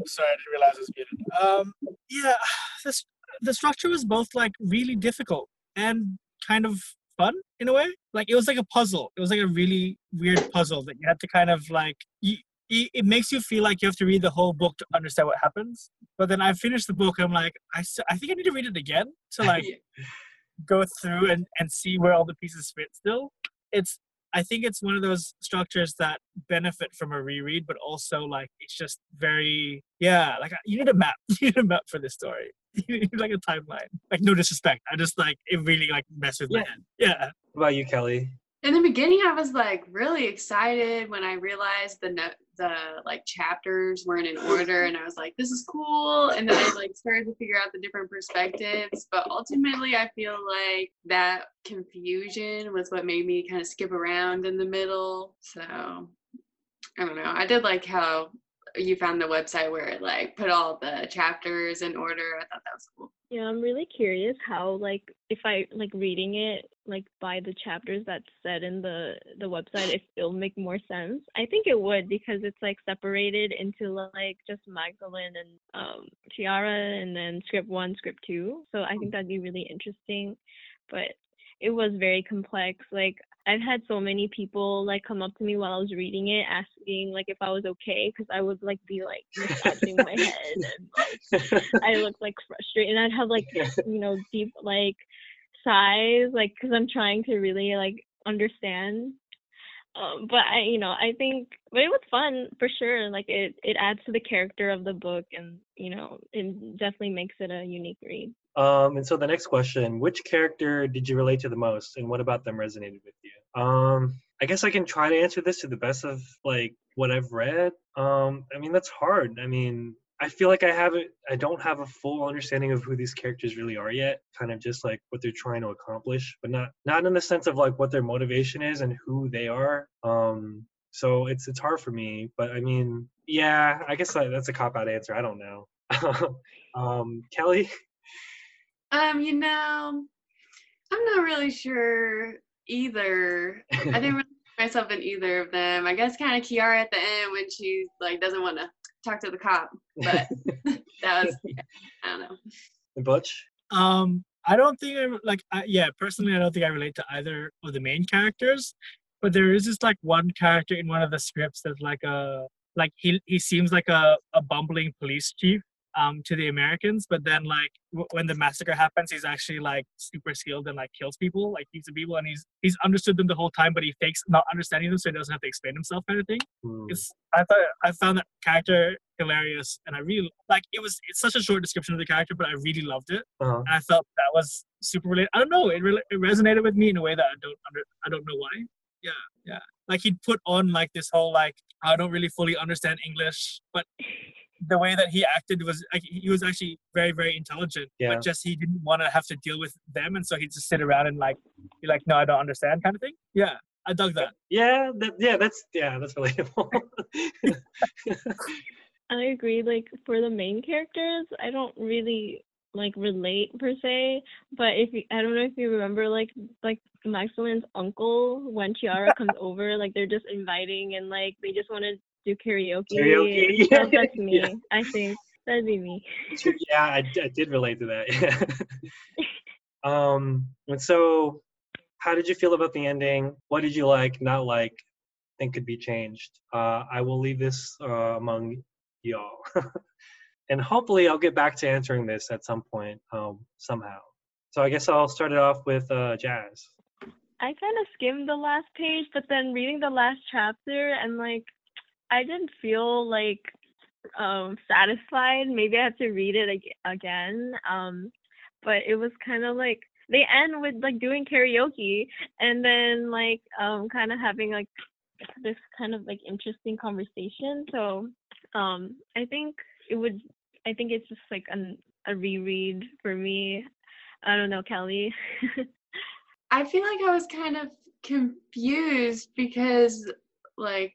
Speaker 1: Sorry, I didn't realize it was muted. Um, yeah, (sighs) this the structure was both like really difficult and kind of fun in a way. Like it was like a puzzle. It was like a really weird puzzle that you had to kind of like. You, it it makes you feel like you have to read the whole book to understand what happens. But then I finished the book. I'm like, I, I think I need to read it again to like (laughs) go through and, and see where all the pieces fit still. It's I think it's one of those structures that benefit from a reread, but also like it's just very yeah, like you need a map. (laughs) You need a map for this story. (laughs) You need like a timeline. Like no disrespect. I just like it really like messes with my
Speaker 5: Yeah.
Speaker 1: head. Yeah.
Speaker 5: What about you, Kelly?
Speaker 6: In the beginning, I was like really excited when I realized the no- the like chapters weren't in order, and I was like, "This is cool." And then I like started to figure out the different perspectives. But ultimately, I feel like that confusion was what made me kind of skip around in the middle. So I don't know. I did like how you found the website where it like put all the chapters in order. I thought that was cool.
Speaker 7: Yeah, I'm really curious how like if I like reading it like by the chapters that's said in the the website, if it'll make more sense. I think it would because it's like separated into like just Magsalin and um Chiara and then script one, script two. So I think that'd be really interesting. But it was very complex. Like I've had so many people like come up to me while I was reading it, asking like if I was okay, because I would like be like massaging my head and like (laughs) I look like frustrated, and I'd have like you know deep like sighs, like because I'm trying to really like understand. Um, but I, you know, I think, but it was fun for sure. Like it, it adds to the character of the book, and you know, it definitely makes it a unique read.
Speaker 5: Um, and so the next question, which character did you relate to the most and what about them resonated with you? Um, I guess I can try to answer this to the best of like what I've read. Um, I mean, that's hard. I mean, I feel like I haven't, I don't have a full understanding of who these characters really are yet. Kind of just like what they're trying to accomplish, but not, not in the sense of like what their motivation is and who they are. Um, so it's, it's hard for me, but I mean, yeah, I guess that's a cop out answer. I don't know. (laughs) um, Kelly?
Speaker 6: Um, you know, I'm not really sure either. I didn't (laughs) really put myself in either of them. I guess kind of Chiara at the end when she like doesn't want to talk to the cop, but (laughs) that was yeah, I don't know.
Speaker 5: Butch?
Speaker 1: Um, I don't think I like. I, yeah, personally, I don't think I relate to either of the main characters. But there is just like one character in one of the scripts that's like a like he he seems like a, a bumbling police chief um to the Americans, but then like w- when the massacre happens, he's actually like super skilled and like kills people, like beats the people, and he's he's understood them the whole time, but he fakes not understanding them, so he doesn't have to explain himself, kind of thing.
Speaker 5: Hmm.
Speaker 1: It's I thought I found that character hilarious, and I really like it was it's such a short description of the character, but I really loved it
Speaker 5: Uh-huh.
Speaker 1: and I felt that was super related. I don't know, it really it resonated with me in a way that I don't under I don't know why. Yeah, yeah. Like he'd put on like this whole like I don't really fully understand English, but the way that he acted was like he was actually very very intelligent,
Speaker 5: Yeah.
Speaker 1: but just he didn't want to have to deal with them, and so he'd just sit around and like be like, no, I don't understand, kind of thing. Yeah, I dug that.
Speaker 5: Yeah, that, yeah, that's yeah, that's relatable. (laughs)
Speaker 7: I agree. Like for the main characters, I don't really like relate per se. But if you, I don't know if you remember, like like Magsalin's uncle when Chiara comes over, like they're just inviting and like they just want to do karaoke.
Speaker 5: Karaoke, (laughs)
Speaker 7: That- that's (laughs)
Speaker 5: yeah.
Speaker 7: me. I think that'd be me. (laughs)
Speaker 5: yeah, I did relate to that. Yeah. um, and so, how did you feel about the ending? What did you like, not like, think could be changed? Uh, I will leave this uh, among y'all, and hopefully, I'll get back to answering this at some point, um, somehow. So I guess I'll start it off with uh, Jazz.
Speaker 7: I kind of skimmed the last page, but then reading the last chapter and like I didn't feel like um satisfied. Maybe I have to read it ag- again. Um but it was kind of like they end with like doing karaoke and then like um kind of having like this kind of like interesting conversation. So um I think it would I think it's just like an a reread for me. I don't know, Kelly. (laughs)
Speaker 6: I feel like I was kind of confused because like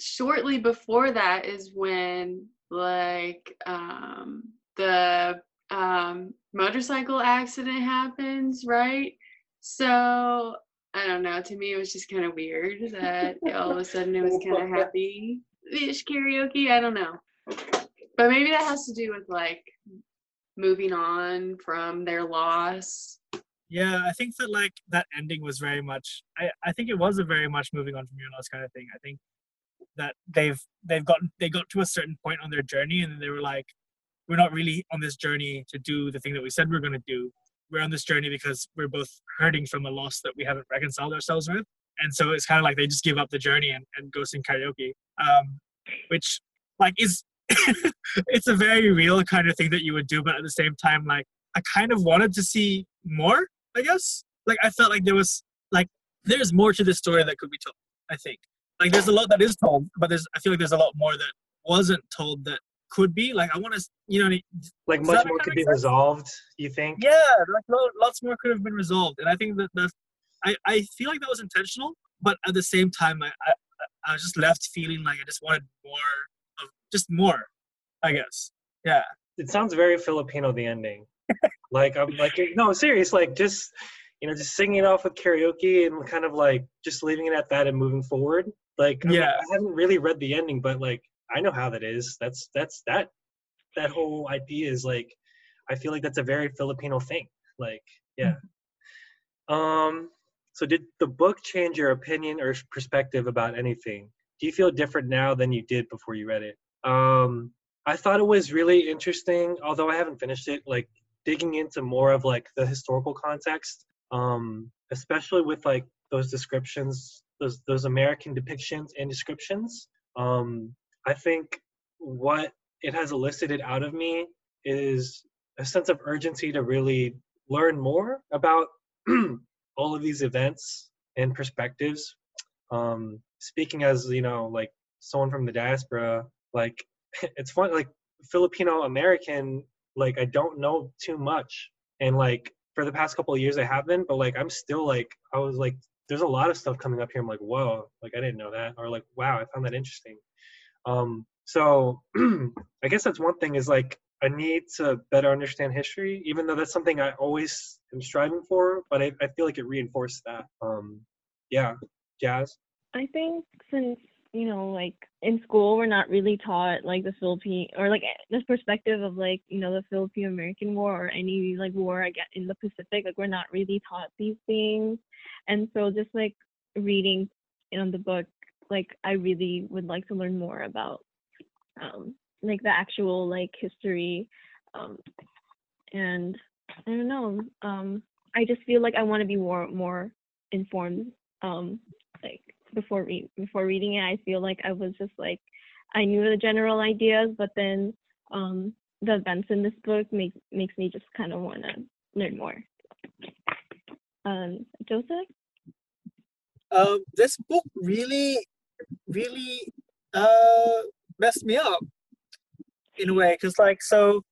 Speaker 6: shortly before that is when like um the um motorcycle accident happens, right? So I don't know, to me it was just kind of weird that all of a sudden it was kind of happy ish karaoke. I don't know. But maybe that has to do with like moving on from their loss.
Speaker 1: Yeah, I think that like that ending was very much. I I think it was a very much moving on from your loss kind of thing. I think that they've they've gotten they got to a certain point on their journey and they were like, we're not really on this journey to do the thing that we said we're gonna do. We're on this journey because we're both hurting from a loss that we haven't reconciled ourselves with. And so it's kind of like they just give up the journey and, and go sing karaoke. Um, which like is (laughs) it's a very real kind of thing that you would do, but at the same time, like I kind of wanted to see more, I guess. Like I felt like there was like there's more to this story that could be told, I think. Like there's a lot that is told, but there's I feel like there's a lot more that wasn't told that could be. Like I want to, you know,
Speaker 5: like much more could be
Speaker 1: sense?
Speaker 5: resolved. You think?
Speaker 1: yeah, like lo- lots more could have been resolved, and I think that that's I I feel like that was intentional, but at the same time, I I, I was just left feeling like I just wanted more of just more, I guess. Yeah.
Speaker 5: It sounds very Filipino. The ending. (laughs) like I'm like no serious. Like just you know just singing it off with karaoke and kind of like just leaving it at that and moving forward. Like I'm-
Speaker 1: Yeah.
Speaker 5: I haven't really read the ending, but like I know how that is. That's that's that that whole idea is like I feel like that's a very Filipino thing. Like yeah. Um. So did the book change your opinion or perspective about anything? Do you feel different now than you did before you read it? Um. I thought it was really interesting, although I haven't finished it. Like digging into more of like the historical context, um, especially with like those descriptions, those those American depictions and descriptions. Um, I think what it has elicited out of me is a sense of urgency to really learn more about (clears throat) all of these events and perspectives. Um, speaking as you know, like someone from the diaspora, like (laughs) it's fun. Like Filipino American, like I don't know too much, and like for the past couple of years I haven't, but like I'm still like I was like, there's a lot of stuff coming up here. I'm like, whoa, like I didn't know that, or like, wow, I found that interesting. Um, so (clears throat) I guess that's one thing is like I need to better understand history, even though that's something I always am striving for. But I, I feel like it reinforced that. Um, yeah, Jazz.
Speaker 7: I think since you know, like in school, we're not really taught like the Philippine or like this perspective of like you know the Philippine American War or any like war I get in the Pacific. Like we're not really taught these things, and so just like reading you know the book, like I really would like to learn more about um like the actual like history, um and I don't know. Um, I just feel like I want to be more more informed. Um, like before read before reading it, I feel like I was just like I knew the general ideas, but then um, the events in this book makes makes me just kind of want to learn more. Um, Joseph,
Speaker 1: Um, this book really, really uh messed me up in a way, cause like so,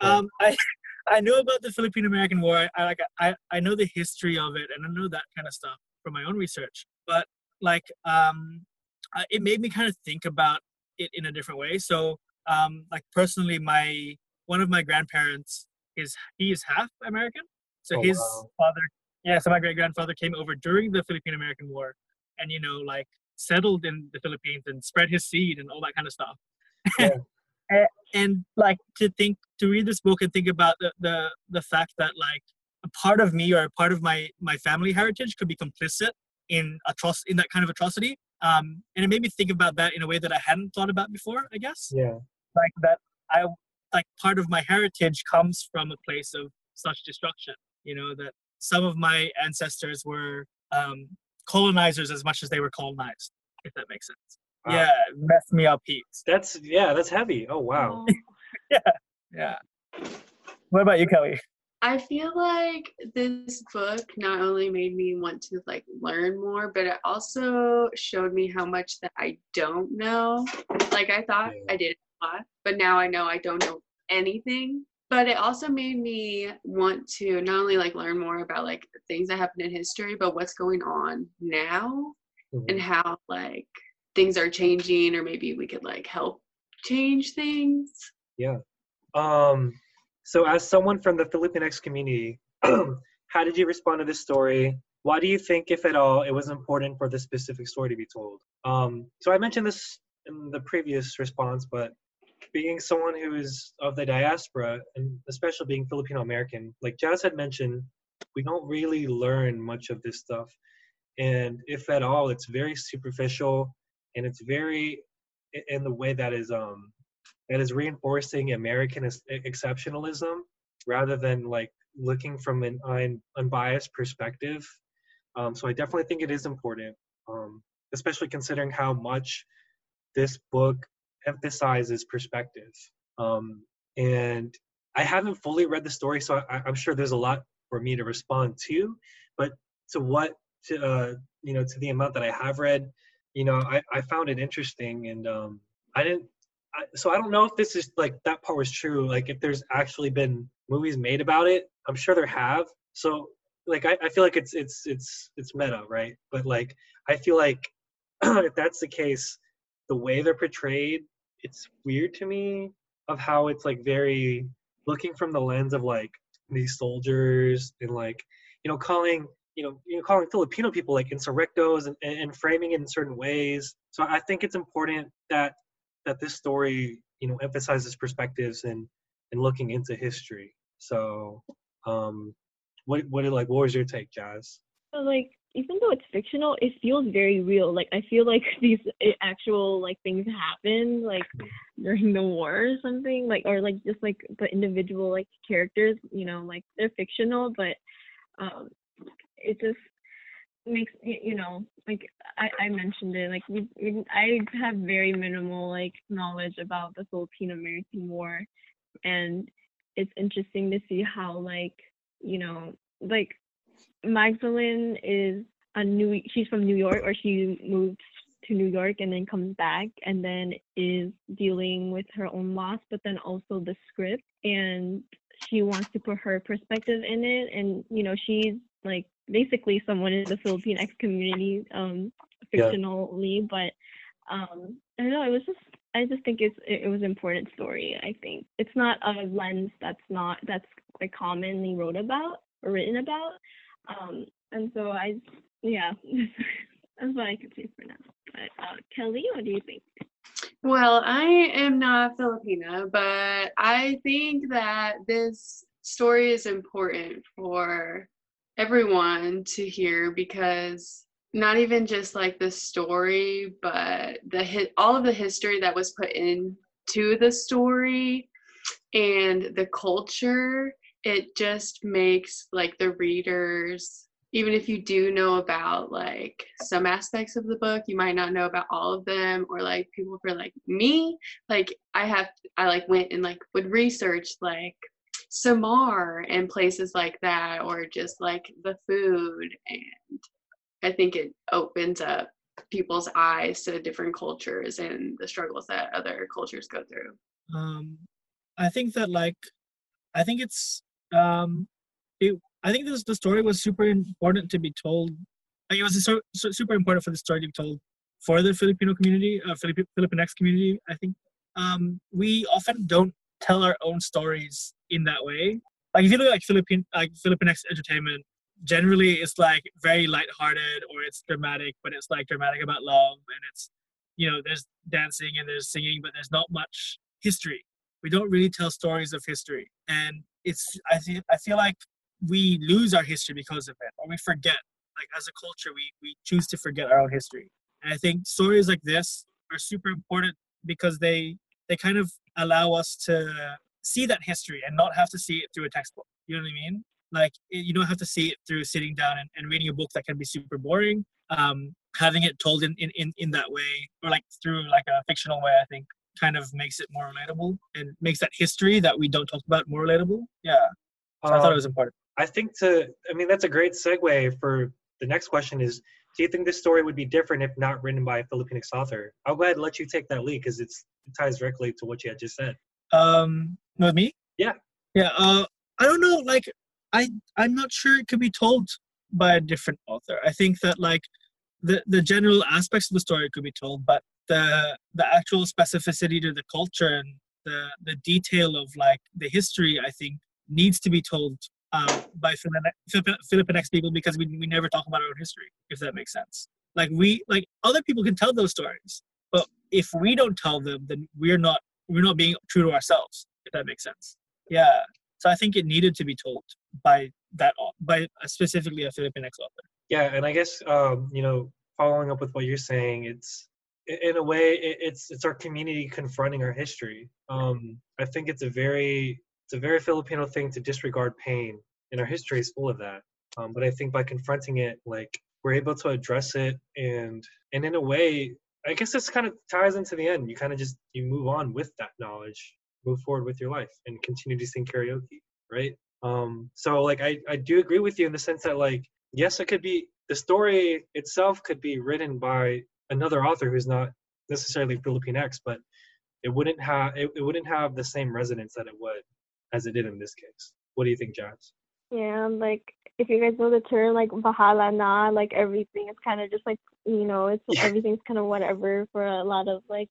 Speaker 1: um, I (laughs) I knew about the Philippine American War. I, I like I I know the history of it, and I know that kind of stuff from my own research. But like um, uh, it made me kind of think about it in a different way. So um, like personally, my one of my grandparents is he is half American. So
Speaker 5: Oh,
Speaker 1: his
Speaker 5: wow.
Speaker 1: father, yeah. So my great grandfather came over during the Philippine American War, and you know like settled in the Philippines and spread his seed and all that kind of stuff.
Speaker 5: Yeah. (laughs)
Speaker 1: and, and like to think to read this book and think about the, the the fact that like a part of me or a part of my my family heritage could be complicit in atroc in that kind of atrocity um and it made me think about that in a way that i hadn't thought about before i guess
Speaker 5: Yeah.
Speaker 1: like that i like part of my heritage comes from a place of such destruction you know that some of my ancestors were um colonizers as much as they were colonized if that makes sense
Speaker 5: Wow.
Speaker 1: yeah it messed me up heaps
Speaker 5: That's yeah. That's heavy. Oh wow. (laughs)
Speaker 7: yeah,
Speaker 1: yeah what about you kelly
Speaker 6: I feel like this book not only made me want to like learn more, but it also showed me how much that I don't know. Like I thought
Speaker 5: Yeah.
Speaker 6: I did a lot, but now I know I don't know anything. But it also made me want to not only like learn more about like things that happened in history, but what's going on now
Speaker 5: Mhm.
Speaker 6: and how like things are changing or maybe we could like help change things. Yeah.
Speaker 5: Um, so as someone from the Filipinx community, (clears throat) how did you respond to this story? Why do you think, if at all, it was important for this specific story to be told? Um, so I mentioned this in the previous response, but being someone who is of the diaspora and especially being Filipino American, like Jazz had mentioned, we don't really learn much of this stuff. And if at all, it's very superficial and it's very in the way that is um that is reinforcing American exceptionalism rather than like looking from an un, unbiased perspective. Um, so I definitely think it is important, um, especially considering how much this book emphasizes perspective. Um, and I haven't fully read the story, so I, am sure there's a lot for me to respond to. But to what, to uh, you know, to the amount that I have read, you know, I, I found it interesting, and um, I didn't. I, so I don't know if this is like that part was true. Like if there's actually been movies made about it, I'm sure there have. So like I, I feel like it's it's it's it's meta, right? But like I feel like (clears throat) if that's the case, the way they're portrayed it's weird to me of how it's like very looking from the lens of like these soldiers and like you know calling you know you know calling Filipino people like insurrectos and, and framing it in certain ways. So I think it's important that that this story you know emphasizes perspectives and and looking into history. So um what what like what was your take, Jazz?
Speaker 7: Like even though it's fictional, it feels very real. Like I feel like (laughs) these eh, actual like things happen like during the war or something. Like or like just like the individual like characters, you know, like they're fictional, but um, it just makes you know like I, I mentioned it like we, we, I have very minimal like knowledge about the Philippine American War, and it's interesting to see how like you know like Magsalin is a new she's from New York or she moved to New York and then comes back and then is dealing with her own loss but then also the script. And she wants to put her perspective in it. And you know she's like basically someone in the Filipinx community um fictionally yeah. but um I don't know it was just I just think it's it, it was an important story I think it's not a lens that's not that's like commonly wrote about or written about um, and so I, yeah, (laughs) that's what I can say for now. But uh, Kelly, what do you think?
Speaker 6: Well, I am not Filipina, but I think that this story is important for everyone to hear because not even just like the story, but the hit all of the history that was put into the story and the culture it just makes like the readers even if you do know about like some aspects of the book you might not know about all of them or like people for like me? Like i have i like went and like would research like samar and places like that or just like the food and i think it opens up people's eyes to different cultures and the struggles that other cultures go through
Speaker 1: um i think that like i think it's um, it, I think this the story was super important to be told. Like it was so, so super important for the story to be told for the Filipino community, uh, Filip- Filipinx community. I think um, we often don't tell our own stories in that way. Like if you look at like Philippine like Filipinx entertainment, generally it's like very lighthearted or it's dramatic, but it's like dramatic about love and it's you know there's dancing and there's singing, but there's not much history. We don't really tell stories of history, and it's I feel I feel like we lose our history because of it, or we forget. Like as a culture, we we choose to forget our own history. And I think stories like this are super important because they they kind of allow us to see that history and not have to see it through a textbook. You know what I mean? Like you don't have to see it through sitting down and, and reading a book that can be super boring. Um, having it told in, in, in, in that way or like through like a fictional way, I think kind of makes it more relatable and makes that history that we don't talk about more relatable. Yeah. So um, I thought it was um, important.
Speaker 5: I think to, I mean, that's a great segue for the next question is, do you think this story would be different if not written by a Filipinx author? I'll go ahead and let you take that lead because it ties directly to what you had just said.
Speaker 1: Um, with me?
Speaker 5: Yeah.
Speaker 1: Yeah. Uh, I don't know. Like, I I'm not sure it could be told by a different author. I think that like the the general aspects of the story could be told, but the the actual specificity to the culture and the the detail of like the history i think needs to be told um, by Filipinx people because we, we never talk about our own history if that makes sense like we like other people can tell those stories but if we don't tell them then we're not we're not being true to ourselves if that makes sense yeah so i think it needed to be told by that by specifically a filipinx author
Speaker 5: Yeah, and I guess um, you know, following up with what you're saying, it's in a way it's it's our community confronting our history. Um, I think it's a very it's a very Filipino thing to disregard pain, and our history is full of that. Um, but I think by confronting it, like we're able to address it, and and in a way, I guess this kind of ties into the end. You kind of just you move on with that knowledge, move forward with your life, and continue to sing karaoke, right? Um, so like I I do agree with you in the sense that like yes, it could be the story itself could be written by another author who's not necessarily Filipinx, but it wouldn't have it, it wouldn't have the same resonance that it would as it did in this case. What do you think, Jazz?
Speaker 7: Yeah, like if you guys know the term like bahala na, like everything is kind of just like you know, it's
Speaker 5: Yeah.
Speaker 7: everything's kind of whatever for a lot of like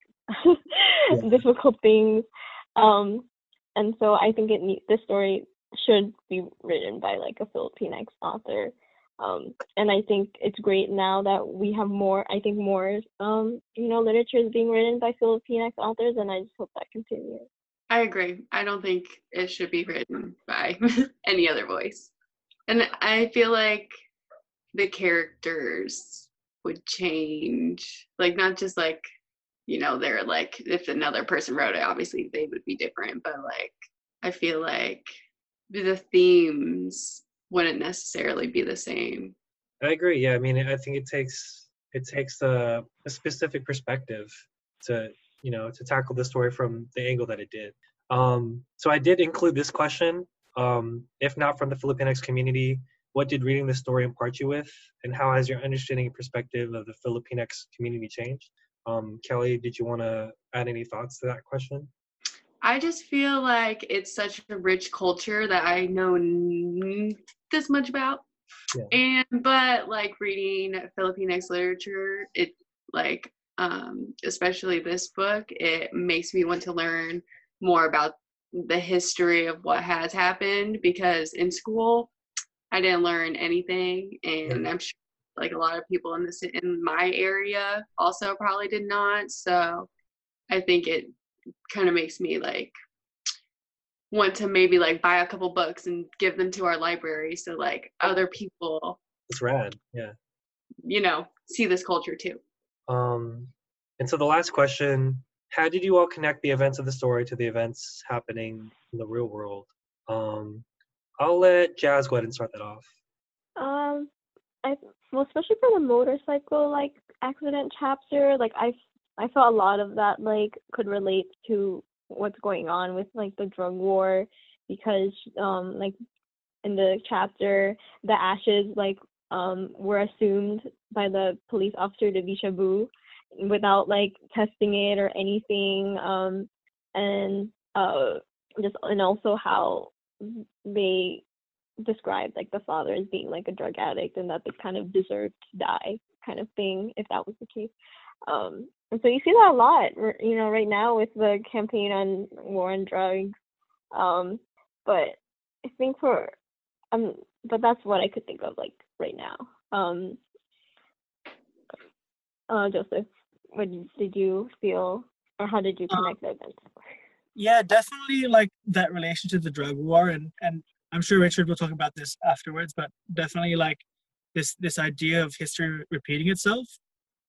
Speaker 5: Yeah. (laughs)
Speaker 7: difficult things. Um, and so I think it need the story should be written by like a Filipinx author. Um, and I think it's great now that we have more. I think more, um, you know, literature is being written by Filipinx authors, and I just hope that continues.
Speaker 6: I agree. I don't think it should be written by (laughs) any other voice. And I feel like the characters would change. Like not just like, you know, they're like if another person wrote it, obviously they would be different, but like I feel like the themes wouldn't necessarily be the same.
Speaker 5: I agree. Yeah, I mean, I think it takes it takes a, a specific perspective to you know to tackle the story from the angle that it did. Um, so I did include this question. Um, if not from the Filipinx community, what did reading the story impart you with, and how has your understanding and perspective of the Filipinx community changed? Um, Kelly, did you want to add any thoughts to that question?
Speaker 6: I just feel like it's such a rich culture that I know n- this much about. And but like reading Filipinx literature, it like um especially this book, it makes me want to learn more about the history of what has happened because in school I didn't learn anything and I'm sure like a lot of people in this in my area also probably did not. So I think it kind of makes me like want to maybe like buy a couple books and give them to our library so like other people
Speaker 5: It's rad. Yeah.
Speaker 6: you know see this culture too
Speaker 5: Um, and so the last question: How did you all connect the events of the story to the events happening in the real world? Um, I'll let Jazz go ahead and start that off.
Speaker 7: Um, I well, especially for the motorcycle like accident chapter, like I I felt a lot of that like could relate to what's going on with like the drug war because um like in the chapter the ashes like um were assumed by the police officer to be shabu without like testing it or anything um and uh just and also how they described like the father as being like a drug addict and that they kind of deserved to die kind of thing if that was the case. Um and so you see that a lot you know right now with the campaign on war on drugs um but i think for um but that's what i could think of like right now. Um uh joseph what did you feel or how did you connect the events
Speaker 1: yeah definitely like that relation to the drug war and and i'm sure richard will talk about this afterwards but definitely like this this idea of history repeating itself.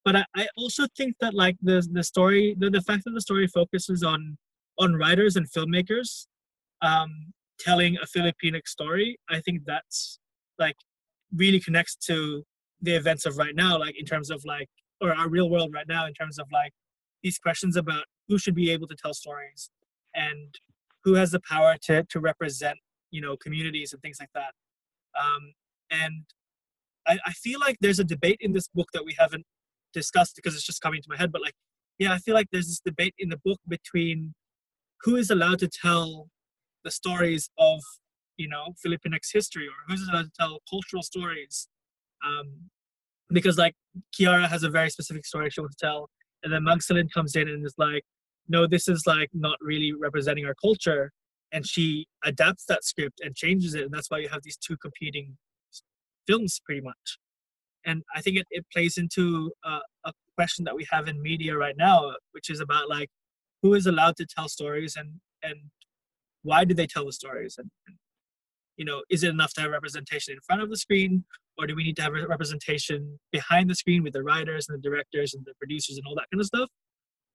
Speaker 1: But i, I also think that like the the story the, the fact that the story focuses on on writers and filmmakers um telling a filipinx story i think that's like really connects to the events of right now like in terms of like or our real world right now in terms of like these questions about who should be able to tell stories and who has the power to to represent you know communities and things like that. Um, and I, I feel like there's a debate in this book that we haven't discussed because it's just coming to my head but like yeah i feel like there's this debate in the book between who is allowed to tell the stories of you know filipinx history or who's allowed to tell cultural stories um, because like chiara has a very specific story she wants to tell and then Magsalin comes in and is like no, this is like not really representing our culture. And she adapts that script and changes it. And that's why you have these two competing films pretty much. And I think it, it plays into uh, a question that we have in media right now, which is about like who is allowed to tell stories and and why do they tell the stories and, and you know is it enough to have representation in front of the screen or do we need to have representation behind the screen with the writers and the directors and the producers and all that kind of stuff?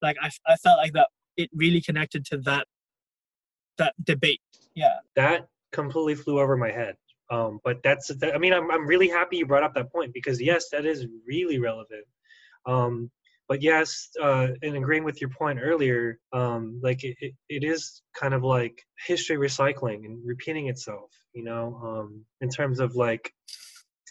Speaker 1: Like i, I felt like that it really connected to that that debate. Yeah.
Speaker 5: That completely flew over my head. Um, but that's that, i mean I'm, I'm really happy you brought up that point because yes that is really relevant. Um, but yes, uh, in agreeing with your point earlier, um, like it, it, it is kind of like history recycling and repeating itself, you know, um, in terms of like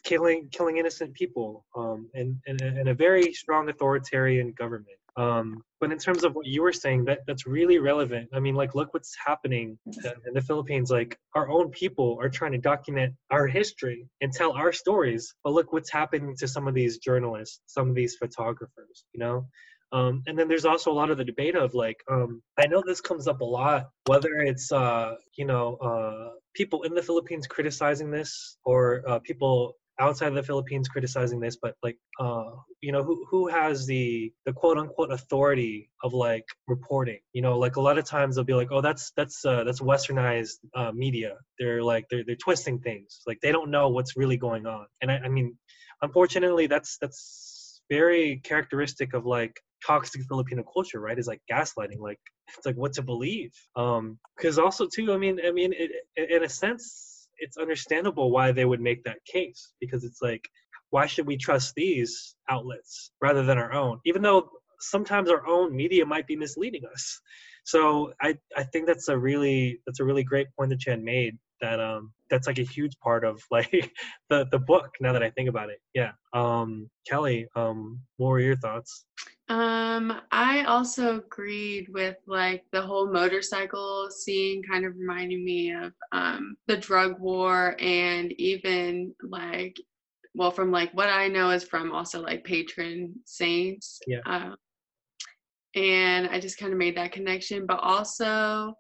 Speaker 5: killing killing innocent people um, and, and, and a very strong authoritarian government. Um, but in terms of what you were saying, that that's really relevant. I mean, like, look what's happening in the Philippines. Like, our own people are trying to document our history and tell our stories. But look what's happening to some of these journalists, some of these photographers. You know. Um, and then there's also a lot of the debate of like, um, I know this comes up a lot, whether it's uh, you know uh, people in the Philippines criticizing this or uh, people outside of the Philippines criticizing this, but like, uh, you know, who who has the the quote unquote authority of like reporting? You know, like a lot of times they'll be like, oh, that's that's uh, that's westernized uh, media. They're like they're they're twisting things. Like they don't know what's really going on. And I, I mean, unfortunately, that's that's very characteristic of like toxic Filipino culture, right? Is like gaslighting. Like it's like what to believe. Um, because also too, I mean, I mean, it, in a sense it's understandable why they would make that case because it's like why should we trust these outlets rather than our own even though sometimes our own media might be misleading us so i i think that's a really that's a really great point that chen made that um that's like a huge part of (laughs) like the the book now that i think about it yeah um kelly um what were your thoughts
Speaker 6: um i also agreed with like the whole motorcycle scene kind of reminding me of um the drug war and even like well from like what i know is from also like patron saints
Speaker 5: yeah.
Speaker 6: uh, and i just kind of made that connection but also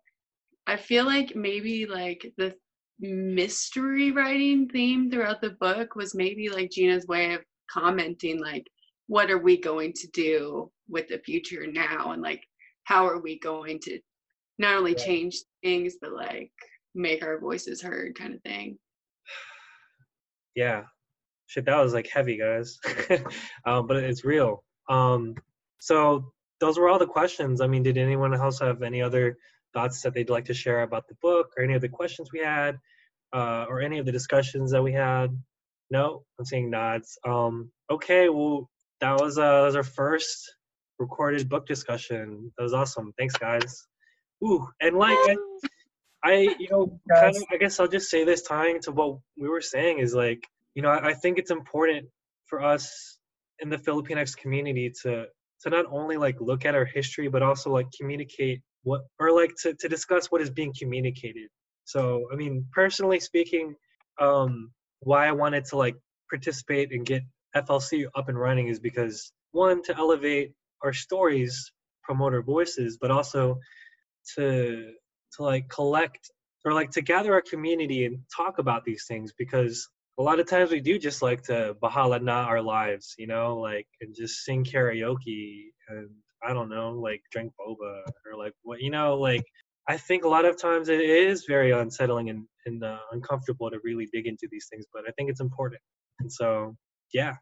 Speaker 6: i feel like maybe like the mystery writing theme throughout the book was maybe like Gina's way of commenting like what are we going to do with the future now? And like how are we going to not only change things but like make our voices heard kind of thing?
Speaker 5: Yeah. Shit that was like heavy guys. (laughs) Um, but it's real. Um so those were all the questions. I mean did anyone else have any other thoughts that they'd like to share about the book or any of the questions we had uh, or any of the discussions that we had? No, I'm seeing nods. Um, okay, well, that was, uh, that was our first recorded book discussion. That was awesome. Thanks, guys. Ooh, and like, I, I you know, (laughs) kind of, I guess I'll just say this tying to what we were saying is like, you know, I, I think it's important for us in the Filipinx community to to not only like look at our history, but also like communicate what or like to, to discuss what is being communicated so, I mean, personally speaking, um, why I wanted to like participate and get FLC up and running is because one to elevate our stories, promote our voices, but also to to like collect or like to gather our community and talk about these things because a lot of times we do just like to bahala na our lives, you know, like and just sing karaoke and I don't know, like drink boba or like what you know, like I think a lot of times it is very unsettling and, and uh, uncomfortable to really dig into these things, but I think it's important. And so, yeah.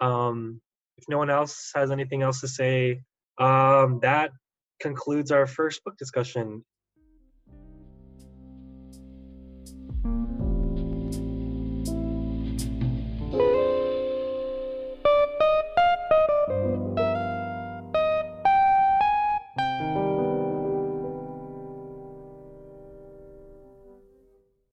Speaker 5: Um, if no one else has anything else to say, um, that concludes our first book discussion.